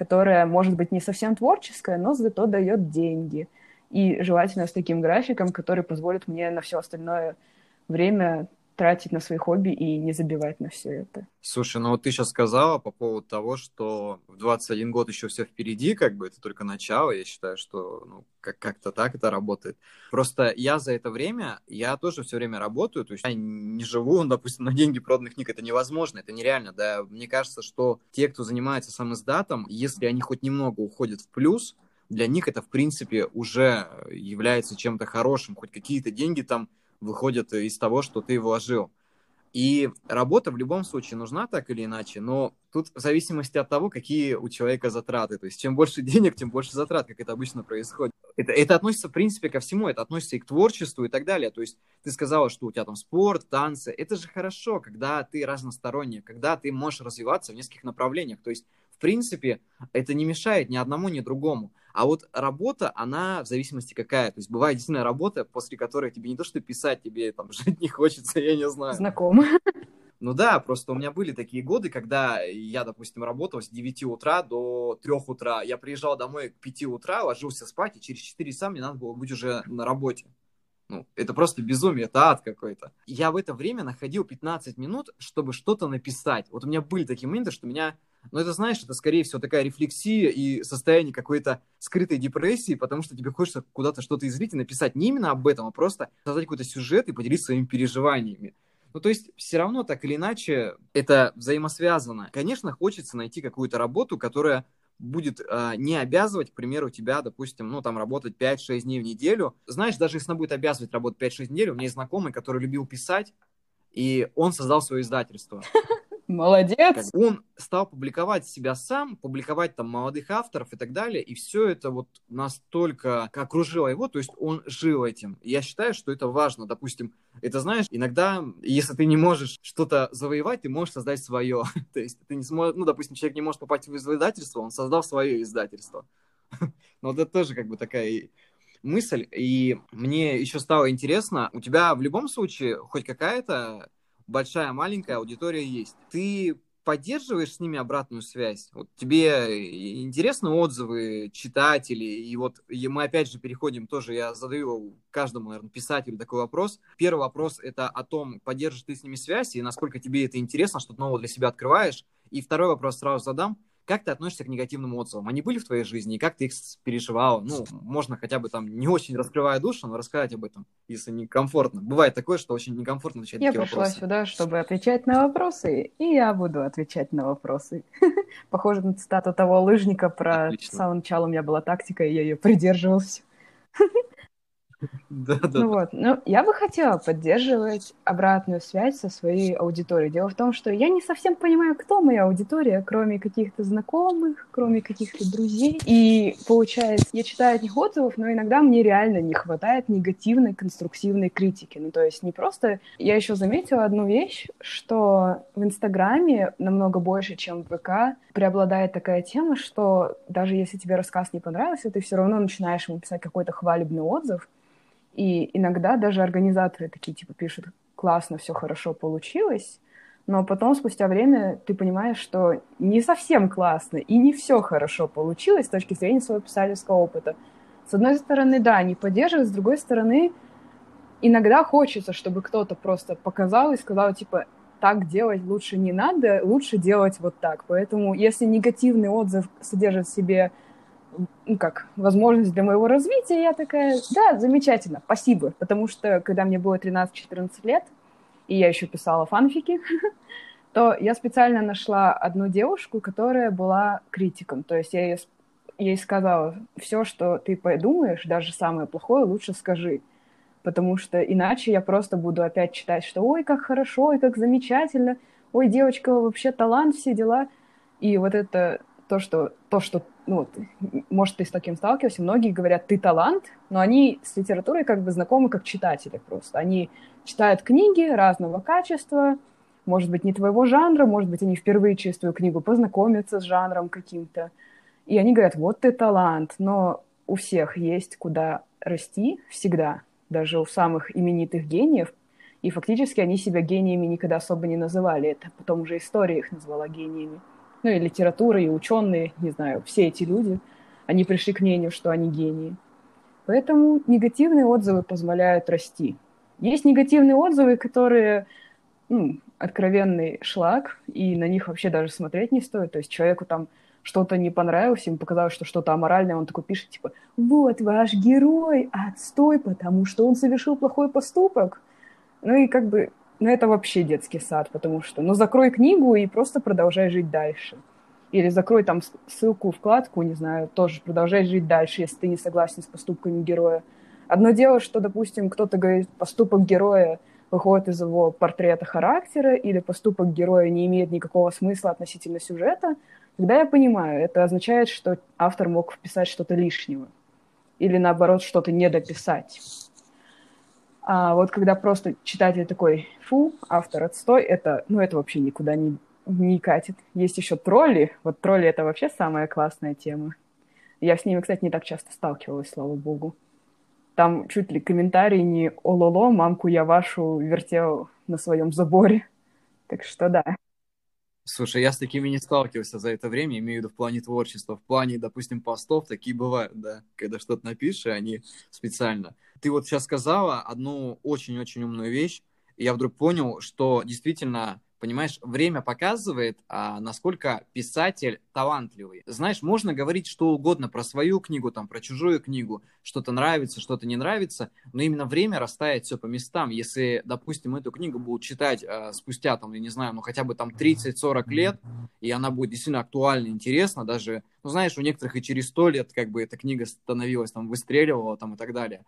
которая может быть не совсем творческая, но зато дает деньги. И желательно с таким графиком, который позволит мне на все остальное время тратить на свои хобби и не забивать на все это. Слушай, ну вот ты сейчас сказала по поводу того, что в 21 год еще все впереди, как бы это только начало, я считаю, что ну, как- как-то так это работает. Просто я за это время, я тоже все время работаю, то есть я не живу, допустим, на деньги проданных книг, это невозможно, это нереально, да. Мне кажется, что те, кто занимается сам издатом, если они хоть немного уходят в плюс, для них это, в принципе, уже является чем-то хорошим, хоть какие-то деньги там выходят из того, что ты вложил. И работа в любом случае нужна так или иначе, но тут в зависимости от того, какие у человека затраты. То есть чем больше денег, тем больше затрат, как это обычно происходит. Это, это относится, в принципе, ко всему. Это относится и к творчеству и так далее. То есть ты сказала, что у тебя там спорт, танцы. Это же хорошо, когда ты разносторонний, когда ты можешь развиваться в нескольких направлениях. То есть, в принципе, это не мешает ни одному, ни другому. А вот работа, она в зависимости какая. То есть бывает действительно работа, после которой тебе не то, что писать, тебе там жить не хочется, я не знаю. Знакомо. Ну да, просто у меня были такие годы, когда я, допустим, работал с 9 утра до 3 утра. Я приезжал домой к 5 утра, ложился спать, и через 4 часа мне надо было быть уже на работе. Ну, это просто безумие, это ад какой-то. Я в это время находил 15 минут, чтобы что-то написать. Вот у меня были такие моменты, что меня но это, знаешь, это, скорее всего, такая рефлексия и состояние какой-то скрытой депрессии, потому что тебе хочется куда-то что-то излить и написать не именно об этом, а просто создать какой-то сюжет и поделиться своими переживаниями. Ну, то есть, все равно, так или иначе, это взаимосвязано. Конечно, хочется найти какую-то работу, которая будет э, не обязывать, к примеру, тебя, допустим, ну, там, работать 5-6 дней в неделю. Знаешь, даже если она будет обязывать работать 5-6 недель, у меня есть знакомый, который любил писать, и он создал свое издательство. Молодец. Он стал публиковать себя сам, публиковать там молодых авторов и так далее, и все это вот настолько окружило его, то есть он жил этим. Я считаю, что это важно. Допустим, это знаешь, иногда, если ты не можешь что-то завоевать, ты можешь создать свое. то есть ты не сможешь, ну, допустим, человек не может попасть в издательство, он создал свое издательство. Но это тоже как бы такая мысль. И мне еще стало интересно, у тебя в любом случае хоть какая-то большая, маленькая аудитория есть. Ты поддерживаешь с ними обратную связь? Вот тебе интересны отзывы читателей? И вот и мы опять же переходим тоже, я задаю каждому, наверное, писателю такой вопрос. Первый вопрос — это о том, поддержишь ты с ними связь и насколько тебе это интересно, что-то новое для себя открываешь. И второй вопрос сразу задам — как ты относишься к негативным отзывам? Они были в твоей жизни, и как ты их переживал? Ну, можно хотя бы там, не очень раскрывая душу, но рассказать об этом, если некомфортно. Бывает такое, что очень некомфортно отвечать я на такие вопросы. Я пришла сюда, чтобы отвечать на вопросы, и я буду отвечать на вопросы. Похоже на цитату того лыжника про с самого начала у меня была тактика, и я ее придерживался. Да, да. Ну вот, ну, я бы хотела поддерживать обратную связь со своей аудиторией. Дело в том, что я не совсем понимаю, кто моя аудитория, кроме каких-то знакомых, кроме каких-то друзей. И получается, я читаю от них отзывов, но иногда мне реально не хватает негативной конструктивной критики. Ну, то есть не просто... Я еще заметила одну вещь, что в Инстаграме намного больше, чем в ВК, преобладает такая тема, что даже если тебе рассказ не понравился, ты все равно начинаешь ему писать какой-то хвалебный отзыв, и иногда даже организаторы такие типа пишут, классно, все хорошо получилось, но потом, спустя время, ты понимаешь, что не совсем классно и не все хорошо получилось с точки зрения своего писательского опыта. С одной стороны, да, не поддерживает, с другой стороны, иногда хочется, чтобы кто-то просто показал и сказал, типа, так делать лучше не надо, лучше делать вот так. Поэтому, если негативный отзыв содержит в себе ну как, возможность для моего развития, я такая, да, замечательно, спасибо. Потому что, когда мне было 13-14 лет, и я еще писала фанфики, то я специально нашла одну девушку, которая была критиком. То есть я ей, ей сказала, все, что ты подумаешь, даже самое плохое, лучше скажи. Потому что иначе я просто буду опять читать, что ой, как хорошо, ой, как замечательно, ой, девочка, вообще талант, все дела. И вот это то, что, то, что ну, может, ты с таким сталкивался, многие говорят, ты талант, но они с литературой как бы знакомы как читатели просто. Они читают книги разного качества, может быть, не твоего жанра, может быть, они впервые через твою книгу познакомятся с жанром каким-то. И они говорят, вот ты талант, но у всех есть куда расти всегда, даже у самых именитых гениев. И фактически они себя гениями никогда особо не называли. Это потом уже история их назвала гениями ну и литература, и ученые, не знаю, все эти люди, они пришли к мнению, что они гении. Поэтому негативные отзывы позволяют расти. Есть негативные отзывы, которые ну, откровенный шлак, и на них вообще даже смотреть не стоит. То есть человеку там что-то не понравилось, ему показалось, что что-то аморальное, он такой пишет, типа, вот ваш герой, отстой, потому что он совершил плохой поступок. Ну и как бы ну, это вообще детский сад, потому что, ну, закрой книгу и просто продолжай жить дальше. Или закрой там ссылку, вкладку, не знаю, тоже продолжай жить дальше, если ты не согласен с поступками героя. Одно дело, что, допустим, кто-то говорит, поступок героя выходит из его портрета характера, или поступок героя не имеет никакого смысла относительно сюжета, тогда я понимаю, это означает, что автор мог вписать что-то лишнего. Или, наоборот, что-то не дописать. А вот когда просто читатель такой, фу, автор отстой, это, ну, это вообще никуда не, не катит. Есть еще тролли. Вот тролли — это вообще самая классная тема. Я с ними, кстати, не так часто сталкивалась, слава богу. Там чуть ли комментарий не «Ололо, мамку я вашу вертел на своем заборе». Так что да. Слушай, я с такими не сталкивался за это время, имею в виду в плане творчества. В плане, допустим, постов такие бывают, да, когда что-то напишешь, они специально. Ты вот сейчас сказала одну очень-очень умную вещь, и я вдруг понял, что действительно Понимаешь, время показывает, а, насколько писатель талантливый. Знаешь, можно говорить что угодно про свою книгу, там, про чужую книгу, что-то нравится, что-то не нравится, но именно время расставит все по местам. Если, допустим, эту книгу будут читать а, спустя, там, я не знаю, ну хотя бы там 30-40 лет, и она будет действительно актуальна, интересна, даже, ну знаешь, у некоторых и через 100 лет как бы эта книга становилась, там, выстреливала, там, и так далее.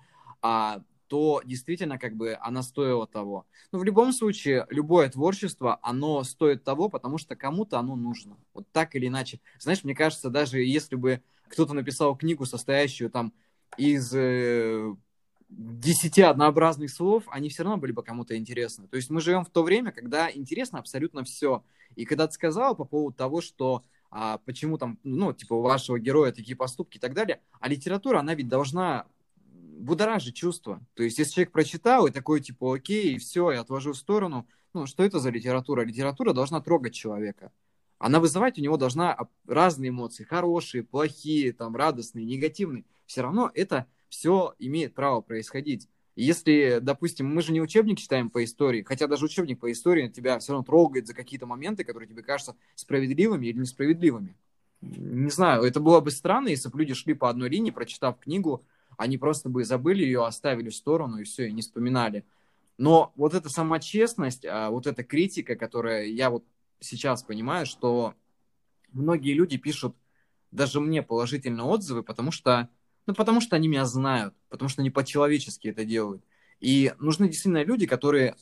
А то действительно как бы она стоила того. Но в любом случае, любое творчество, оно стоит того, потому что кому-то оно нужно. Вот так или иначе. Знаешь, мне кажется, даже если бы кто-то написал книгу, состоящую там из э, однообразных слов, они все равно были бы кому-то интересны. То есть мы живем в то время, когда интересно абсолютно все. И когда ты сказала по поводу того, что а, почему там, ну, типа, у вашего героя такие поступки и так далее, а литература, она ведь должна будоражит чувство. То есть, если человек прочитал и такой, типа, окей, все, я отвожу в сторону, ну, что это за литература? Литература должна трогать человека. Она вызывать у него должна разные эмоции, хорошие, плохие, там, радостные, негативные. Все равно это все имеет право происходить. если, допустим, мы же не учебник читаем по истории, хотя даже учебник по истории тебя все равно трогает за какие-то моменты, которые тебе кажутся справедливыми или несправедливыми. Не знаю, это было бы странно, если бы люди шли по одной линии, прочитав книгу, они просто бы забыли ее, оставили в сторону и все, и не вспоминали. Но вот эта сама честность, а, вот эта критика, которая я вот сейчас понимаю, что многие люди пишут даже мне положительные отзывы, потому что, ну, потому что они меня знают, потому что они по-человечески это делают. И нужны действительно люди, которые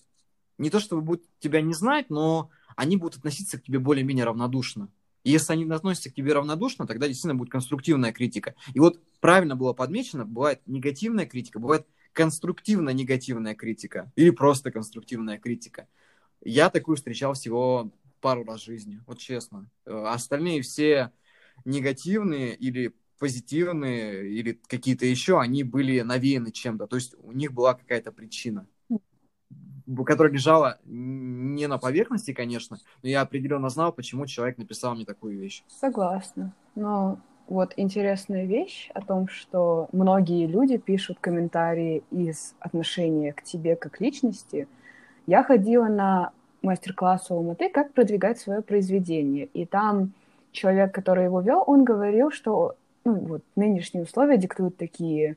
не то чтобы будут тебя не знать, но они будут относиться к тебе более-менее равнодушно. Если они относятся к тебе равнодушно, тогда действительно будет конструктивная критика. И вот правильно было подмечено, бывает негативная критика, бывает конструктивно-негативная критика или просто конструктивная критика. Я такую встречал всего пару раз в жизни, вот честно. Э, остальные все негативные или позитивные или какие-то еще, они были навеяны чем-то. То есть у них была какая-то причина которая лежала не на поверхности, конечно, но я определенно знал, почему человек написал мне такую вещь. Согласна. Но вот интересная вещь о том, что многие люди пишут комментарии из отношения к тебе как личности. Я ходила на мастер-класс у Алматы «Как продвигать свое произведение». И там человек, который его вел, он говорил, что ну, вот, нынешние условия диктуют такие,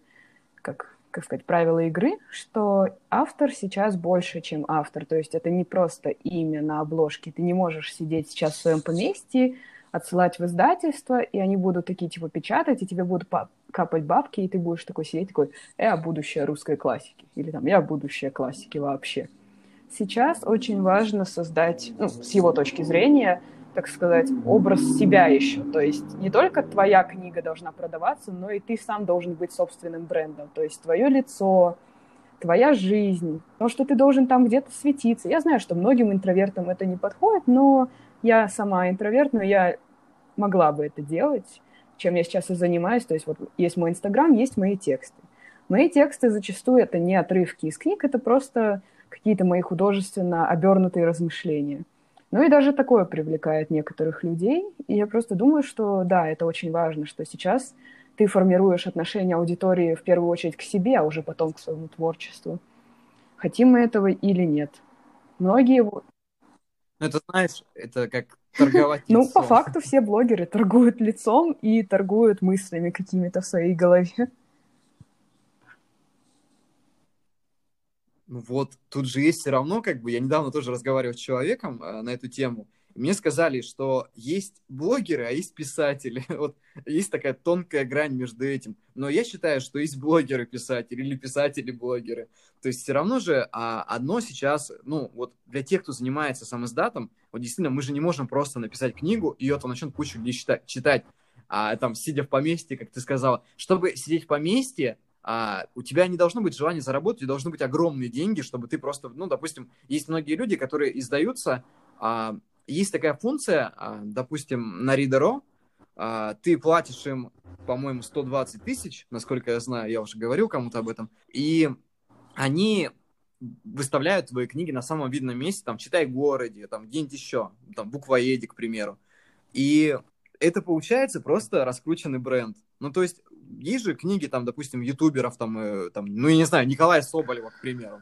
как как сказать, правила игры, что автор сейчас больше, чем автор. То есть это не просто имя на обложке. Ты не можешь сидеть сейчас в своем поместье, отсылать в издательство, и они будут такие, типа, печатать, и тебе будут капать бабки, и ты будешь такой сидеть, такой, я будущее русской классики, или там, я будущее классики вообще. Сейчас очень важно создать, ну, с его точки зрения, так сказать, образ себя еще. То есть не только твоя книга должна продаваться, но и ты сам должен быть собственным брендом. То есть твое лицо, твоя жизнь, то, что ты должен там где-то светиться. Я знаю, что многим интровертам это не подходит, но я сама интроверт, но я могла бы это делать, чем я сейчас и занимаюсь. То есть вот есть мой Инстаграм, есть мои тексты. Мои тексты зачастую это не отрывки из книг, это просто какие-то мои художественно обернутые размышления. Ну и даже такое привлекает некоторых людей. И я просто думаю, что да, это очень важно, что сейчас ты формируешь отношение аудитории в первую очередь к себе, а уже потом к своему творчеству. Хотим мы этого или нет. Многие... Ну, это, знаешь, это как торговать Ну, по факту все блогеры торгуют лицом и торгуют мыслями какими-то в своей голове. Ну вот, тут же есть все равно, как бы, я недавно тоже разговаривал с человеком э, на эту тему, мне сказали, что есть блогеры, а есть писатели. вот есть такая тонкая грань между этим. Но я считаю, что есть блогеры-писатели или писатели-блогеры. То есть все равно же а, одно сейчас, ну вот для тех, кто занимается сам издатом, вот действительно мы же не можем просто написать книгу, и ее там начнет куча людей читать, читать а там, сидя в поместье, как ты сказала. Чтобы сидеть в поместье, а, у тебя не должно быть желания заработать, у должны быть огромные деньги, чтобы ты просто, ну, допустим, есть многие люди, которые издаются, а, есть такая функция, а, допустим, на Reader.ro, а, ты платишь им, по-моему, 120 тысяч, насколько я знаю, я уже говорил кому-то об этом, и они выставляют твои книги на самом видном месте, там, читай городе, там, где-нибудь еще, там, буквоеде, к примеру. И это получается просто раскрученный бренд. Ну, то есть, есть же книги, там, допустим, ютуберов, там, э, там, ну, я не знаю, Николая Соболева, к примеру.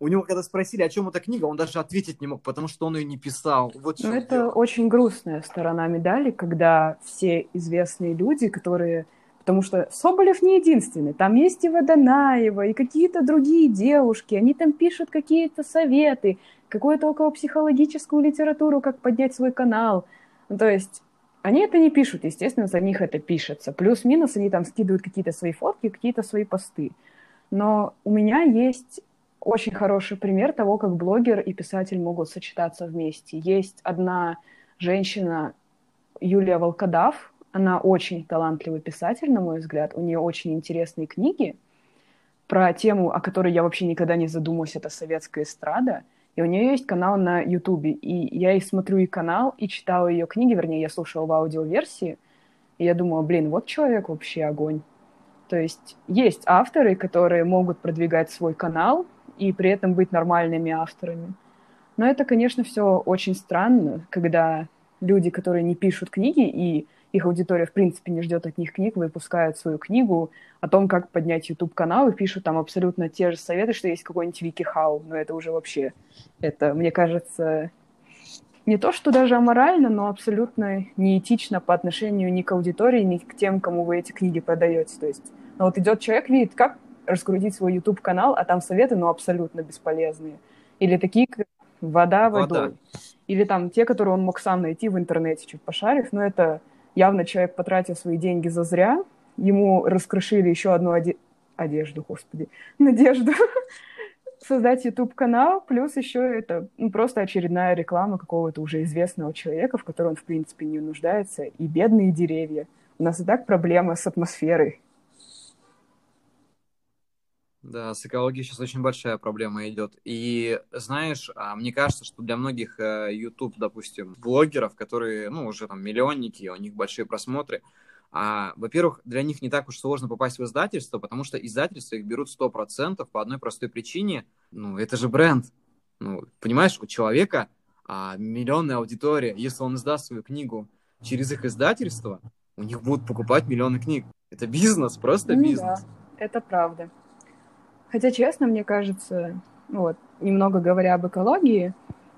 У него, когда спросили, о чем эта книга, он даже ответить не мог, потому что он ее не писал. Вот ну, это дело. очень грустная сторона медали, когда все известные люди, которые Потому что Соболев не единственный. Там есть и Водонаева, и какие-то другие девушки. Они там пишут какие-то советы, какую-то околопсихологическую литературу, как поднять свой канал. Ну, то есть они это не пишут, естественно, за них это пишется. Плюс-минус они там скидывают какие-то свои фотки, какие-то свои посты. Но у меня есть очень хороший пример того, как блогер и писатель могут сочетаться вместе. Есть одна женщина, Юлия Волкодав, она очень талантливый писатель, на мой взгляд. У нее очень интересные книги про тему, о которой я вообще никогда не задумывалась, это советская эстрада. И у нее есть канал на Ютубе. И я и смотрю и канал, и читала ее книги, вернее, я слушала в аудиоверсии. И я думала, блин, вот человек вообще огонь. То есть есть авторы, которые могут продвигать свой канал и при этом быть нормальными авторами. Но это, конечно, все очень странно, когда люди, которые не пишут книги и их аудитория, в принципе, не ждет от них книг, выпускают свою книгу о том, как поднять YouTube-канал, и пишут там абсолютно те же советы, что есть какой-нибудь Вики Хау, но это уже вообще, это, мне кажется, не то, что даже аморально, но абсолютно неэтично по отношению ни к аудитории, ни к тем, кому вы эти книги продаете. То есть, ну вот идет человек, видит, как раскрутить свой YouTube-канал, а там советы, ну, абсолютно бесполезные. Или такие, как вода водой. Вода. Или там те, которые он мог сам найти в интернете, чуть пошарив, но это явно человек потратил свои деньги зазря, ему раскрошили еще одну оде... одежду, господи, надежду создать YouTube-канал, плюс еще это ну, просто очередная реклама какого-то уже известного человека, в котором он, в принципе, не нуждается, и бедные деревья. У нас и так проблема с атмосферой. Да, с экологией сейчас очень большая проблема идет. И знаешь, а, мне кажется, что для многих э, YouTube, допустим, блогеров, которые, ну, уже там миллионники, у них большие просмотры, а, во-первых, для них не так уж сложно попасть в издательство, потому что издательства их берут 100% по одной простой причине. Ну, это же бренд. Ну, понимаешь, у человека а, миллионная аудитория. Если он издаст свою книгу через их издательство, у них будут покупать миллионы книг. Это бизнес, просто ну, бизнес. Да, это правда. Хотя, честно, мне кажется, вот, немного говоря об экологии,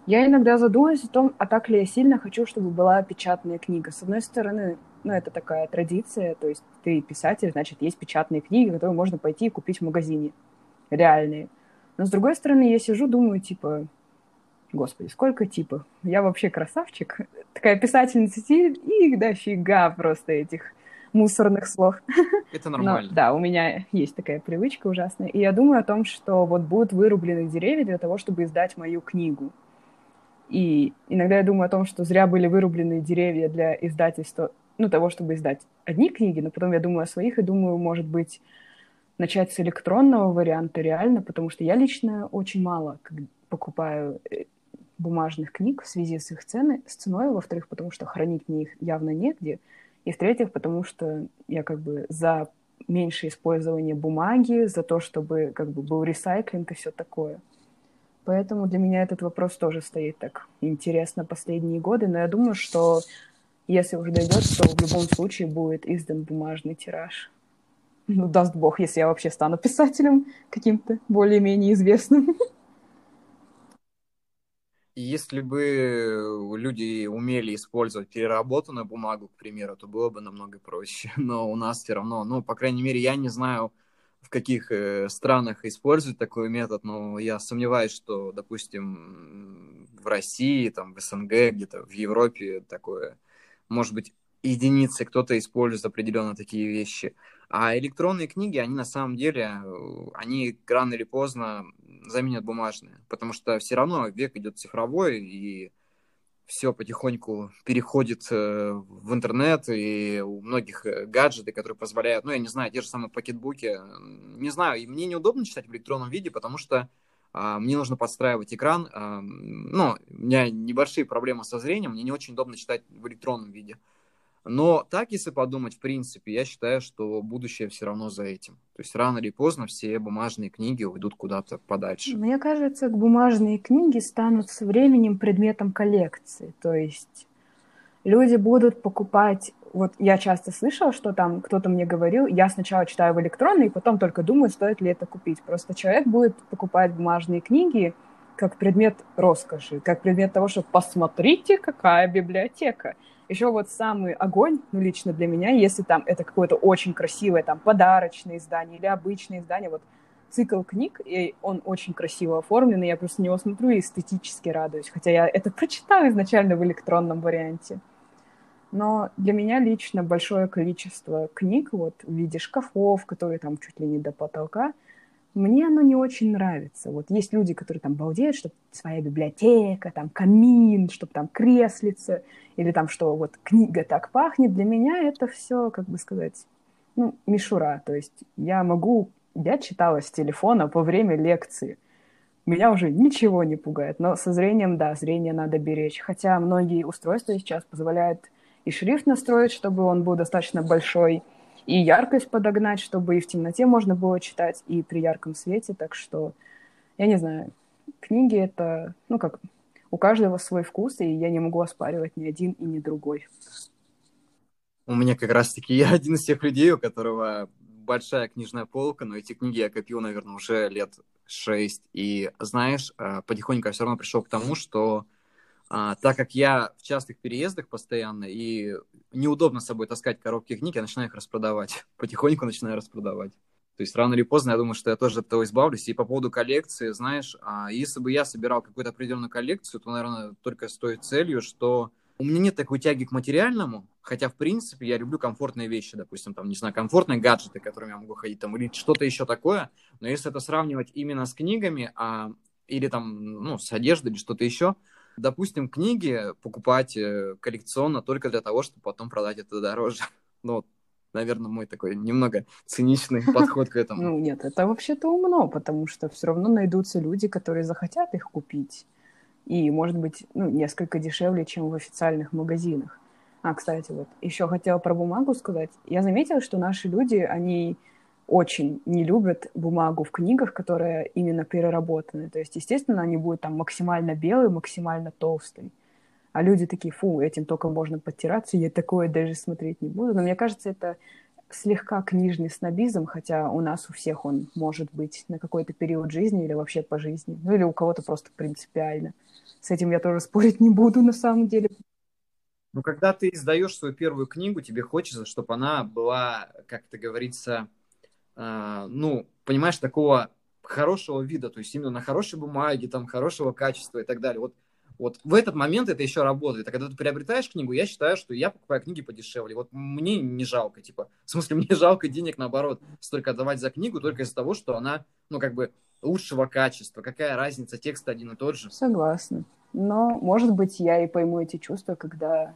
я иногда задумываюсь о том, а так ли я сильно хочу, чтобы была печатная книга. С одной стороны, ну, это такая традиция, то есть ты писатель, значит, есть печатные книги, которые можно пойти и купить в магазине. Реальные. Но с другой стороны, я сижу, думаю, типа, господи, сколько типов? Я вообще красавчик. Такая писательница, и дофига просто этих мусорных слов. Это нормально. Но, да, у меня есть такая привычка ужасная. И я думаю о том, что вот будут вырублены деревья для того, чтобы издать мою книгу. И иногда я думаю о том, что зря были вырублены деревья для издательства, ну, того, чтобы издать одни книги, но потом я думаю о своих и думаю, может быть, начать с электронного варианта реально, потому что я лично очень мало покупаю э, бумажных книг в связи с их цены, с ценой, во-вторых, потому что хранить мне их явно негде, и в-третьих, потому что я как бы за меньшее использование бумаги, за то, чтобы как бы был ресайклинг и все такое. Поэтому для меня этот вопрос тоже стоит так интересно последние годы, но я думаю, что если уже дойдет, то в любом случае будет издан бумажный тираж. Ну, даст бог, если я вообще стану писателем каким-то более-менее известным. Если бы люди умели использовать переработанную бумагу, к примеру, то было бы намного проще. Но у нас все равно, ну, по крайней мере, я не знаю, в каких э, странах используют такой метод, но я сомневаюсь, что, допустим, в России, там, в СНГ, где-то в Европе такое, может быть, единицы кто-то использует определенно такие вещи. А электронные книги, они на самом деле, э, они рано или поздно заменят бумажные, потому что все равно век идет цифровой, и все потихоньку переходит э, в интернет, и у многих э, гаджеты, которые позволяют, ну, я не знаю, те же самые пакетбуки, не знаю, и мне неудобно читать в электронном виде, потому что а, мне нужно подстраивать экран, а, ну, у меня небольшие проблемы со зрением, мне не очень удобно читать в электронном виде. Но так, если подумать, в принципе, я считаю, что будущее все равно за этим. То есть рано или поздно все бумажные книги уйдут куда-то подальше. Мне кажется, бумажные книги станут со временем предметом коллекции. То есть люди будут покупать... Вот я часто слышала, что там кто-то мне говорил, я сначала читаю в электронной, и потом только думаю, стоит ли это купить. Просто человек будет покупать бумажные книги как предмет роскоши, как предмет того, что посмотрите, какая библиотека. Еще вот самый огонь, ну, лично для меня, если там это какое-то очень красивое, там, подарочное издание или обычное издание, вот цикл книг, и он очень красиво оформлен, и я просто на него смотрю и эстетически радуюсь, хотя я это прочитала изначально в электронном варианте. Но для меня лично большое количество книг вот в виде шкафов, которые там чуть ли не до потолка – мне оно не очень нравится. Вот есть люди, которые там балдеют, что своя библиотека, там камин, чтобы там креслица, или там что вот книга так пахнет. Для меня это все, как бы сказать, ну, мишура. То есть я могу... Я читала с телефона во время лекции. Меня уже ничего не пугает. Но со зрением, да, зрение надо беречь. Хотя многие устройства сейчас позволяют и шрифт настроить, чтобы он был достаточно большой, и яркость подогнать, чтобы и в темноте можно было читать, и при ярком свете. Так что, я не знаю, книги это, ну как, у каждого свой вкус, и я не могу оспаривать ни один и ни другой. У меня как раз-таки я один из тех людей, у которого большая книжная полка, но эти книги я копил, наверное, уже лет шесть. И знаешь, э, потихоньку я все равно пришел к тому, что а, так как я в частых переездах постоянно, и неудобно с собой таскать коробки книг, я начинаю их распродавать. Потихоньку начинаю распродавать. То есть рано или поздно я думаю, что я тоже от этого избавлюсь. И по поводу коллекции, знаешь, а, если бы я собирал какую-то определенную коллекцию, то, наверное, только с той целью, что у меня нет такой тяги к материальному, хотя, в принципе, я люблю комфортные вещи, допустим, там, не знаю, комфортные гаджеты, которыми я могу ходить, там, или что-то еще такое. Но если это сравнивать именно с книгами, а, или там, ну, с одеждой или что-то еще, допустим, книги покупать э, коллекционно только для того, чтобы потом продать это дороже. Ну, наверное, мой такой немного циничный подход к этому. Ну, нет, это вообще-то умно, потому что все равно найдутся люди, которые захотят их купить. И, может быть, ну, несколько дешевле, чем в официальных магазинах. А, кстати, вот еще хотела про бумагу сказать. Я заметила, что наши люди, они очень не любят бумагу в книгах, которая именно переработана. То есть, естественно, они будут там максимально белые, максимально толстые. А люди такие, фу, этим только можно подтираться, я такое даже смотреть не буду. Но мне кажется, это слегка книжный снобизм, хотя у нас у всех он может быть на какой-то период жизни или вообще по жизни. Ну или у кого-то просто принципиально. С этим я тоже спорить не буду на самом деле. Ну, когда ты издаешь свою первую книгу, тебе хочется, чтобы она была, как это говорится, ну, понимаешь, такого хорошего вида, то есть именно на хорошей бумаге, там, хорошего качества и так далее. Вот, вот в этот момент это еще работает. А когда ты приобретаешь книгу, я считаю, что я покупаю книги подешевле. Вот мне не жалко, типа, в смысле, мне жалко денег, наоборот, столько отдавать за книгу только из-за того, что она, ну, как бы, лучшего качества. Какая разница, текст один и тот же. Согласна. Но, может быть, я и пойму эти чувства, когда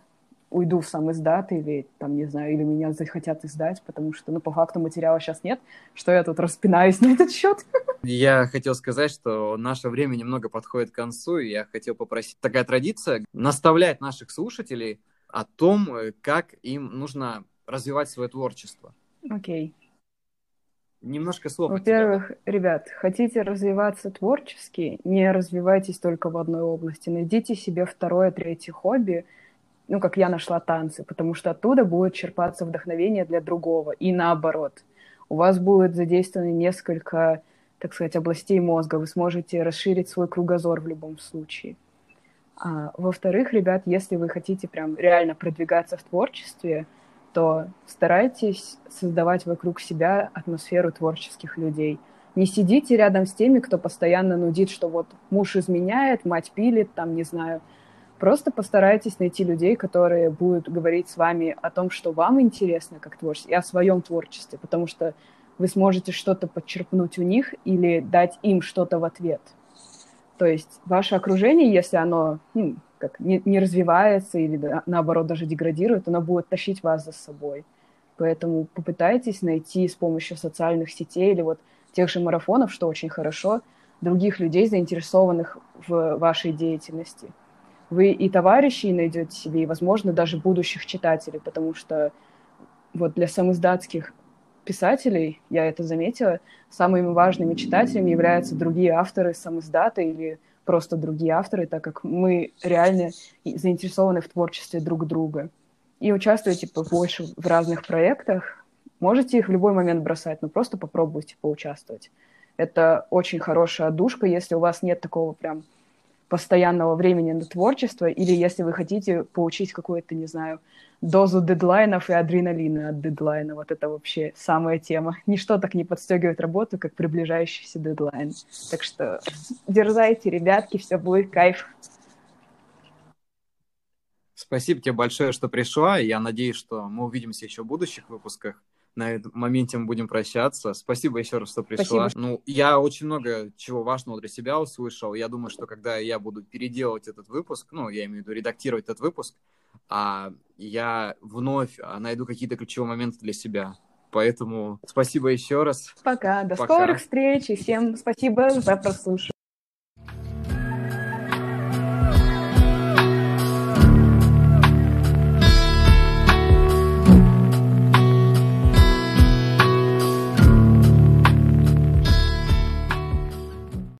уйду в сам издат или, там, не знаю, или меня захотят издать, потому что, ну, по факту материала сейчас нет, что я тут распинаюсь на этот счет. Я хотел сказать, что наше время немного подходит к концу, и я хотел попросить такая традиция наставлять наших слушателей о том, как им нужно развивать свое творчество. Окей. Okay. Немножко слов. Во-первых, ребят, хотите развиваться творчески, не развивайтесь только в одной области. Найдите себе второе, третье хобби – ну, как я нашла танцы, потому что оттуда будет черпаться вдохновение для другого, и наоборот. У вас будет задействовано несколько, так сказать, областей мозга, вы сможете расширить свой кругозор в любом случае. А, во-вторых, ребят, если вы хотите прям реально продвигаться в творчестве, то старайтесь создавать вокруг себя атмосферу творческих людей. Не сидите рядом с теми, кто постоянно нудит, что вот муж изменяет, мать пилит, там, не знаю, Просто постарайтесь найти людей, которые будут говорить с вами о том, что вам интересно как творчество, и о своем творчестве, потому что вы сможете что-то подчерпнуть у них или дать им что-то в ответ. То есть ваше окружение, если оно ну, как не, не развивается или наоборот даже деградирует, оно будет тащить вас за собой. Поэтому попытайтесь найти с помощью социальных сетей или вот тех же марафонов, что очень хорошо, других людей, заинтересованных в вашей деятельности – вы и товарищей найдете себе, и, возможно, даже будущих читателей, потому что вот для самоиздатских писателей, я это заметила, самыми важными читателями являются другие авторы самоиздата или просто другие авторы, так как мы реально заинтересованы в творчестве друг друга. И участвуете типа, больше в разных проектах. Можете их в любой момент бросать, но просто попробуйте поучаствовать. Это очень хорошая одушка, если у вас нет такого прям постоянного времени на творчество, или если вы хотите получить какую-то, не знаю, дозу дедлайнов и адреналина от дедлайна. Вот это вообще самая тема. Ничто так не подстегивает работу, как приближающийся дедлайн. Так что дерзайте, ребятки, все будет кайф. Спасибо тебе большое, что пришла. Я надеюсь, что мы увидимся еще в будущих выпусках на этом моменте мы будем прощаться. Спасибо еще раз, что пришла. Спасибо. Ну, я очень много чего важного для себя услышал. Я думаю, что когда я буду переделывать этот выпуск, ну, я имею в виду редактировать этот выпуск, а я вновь а, найду какие-то ключевые моменты для себя. Поэтому спасибо еще раз. Пока. До Пока. скорых встреч и всем спасибо за прослушивание.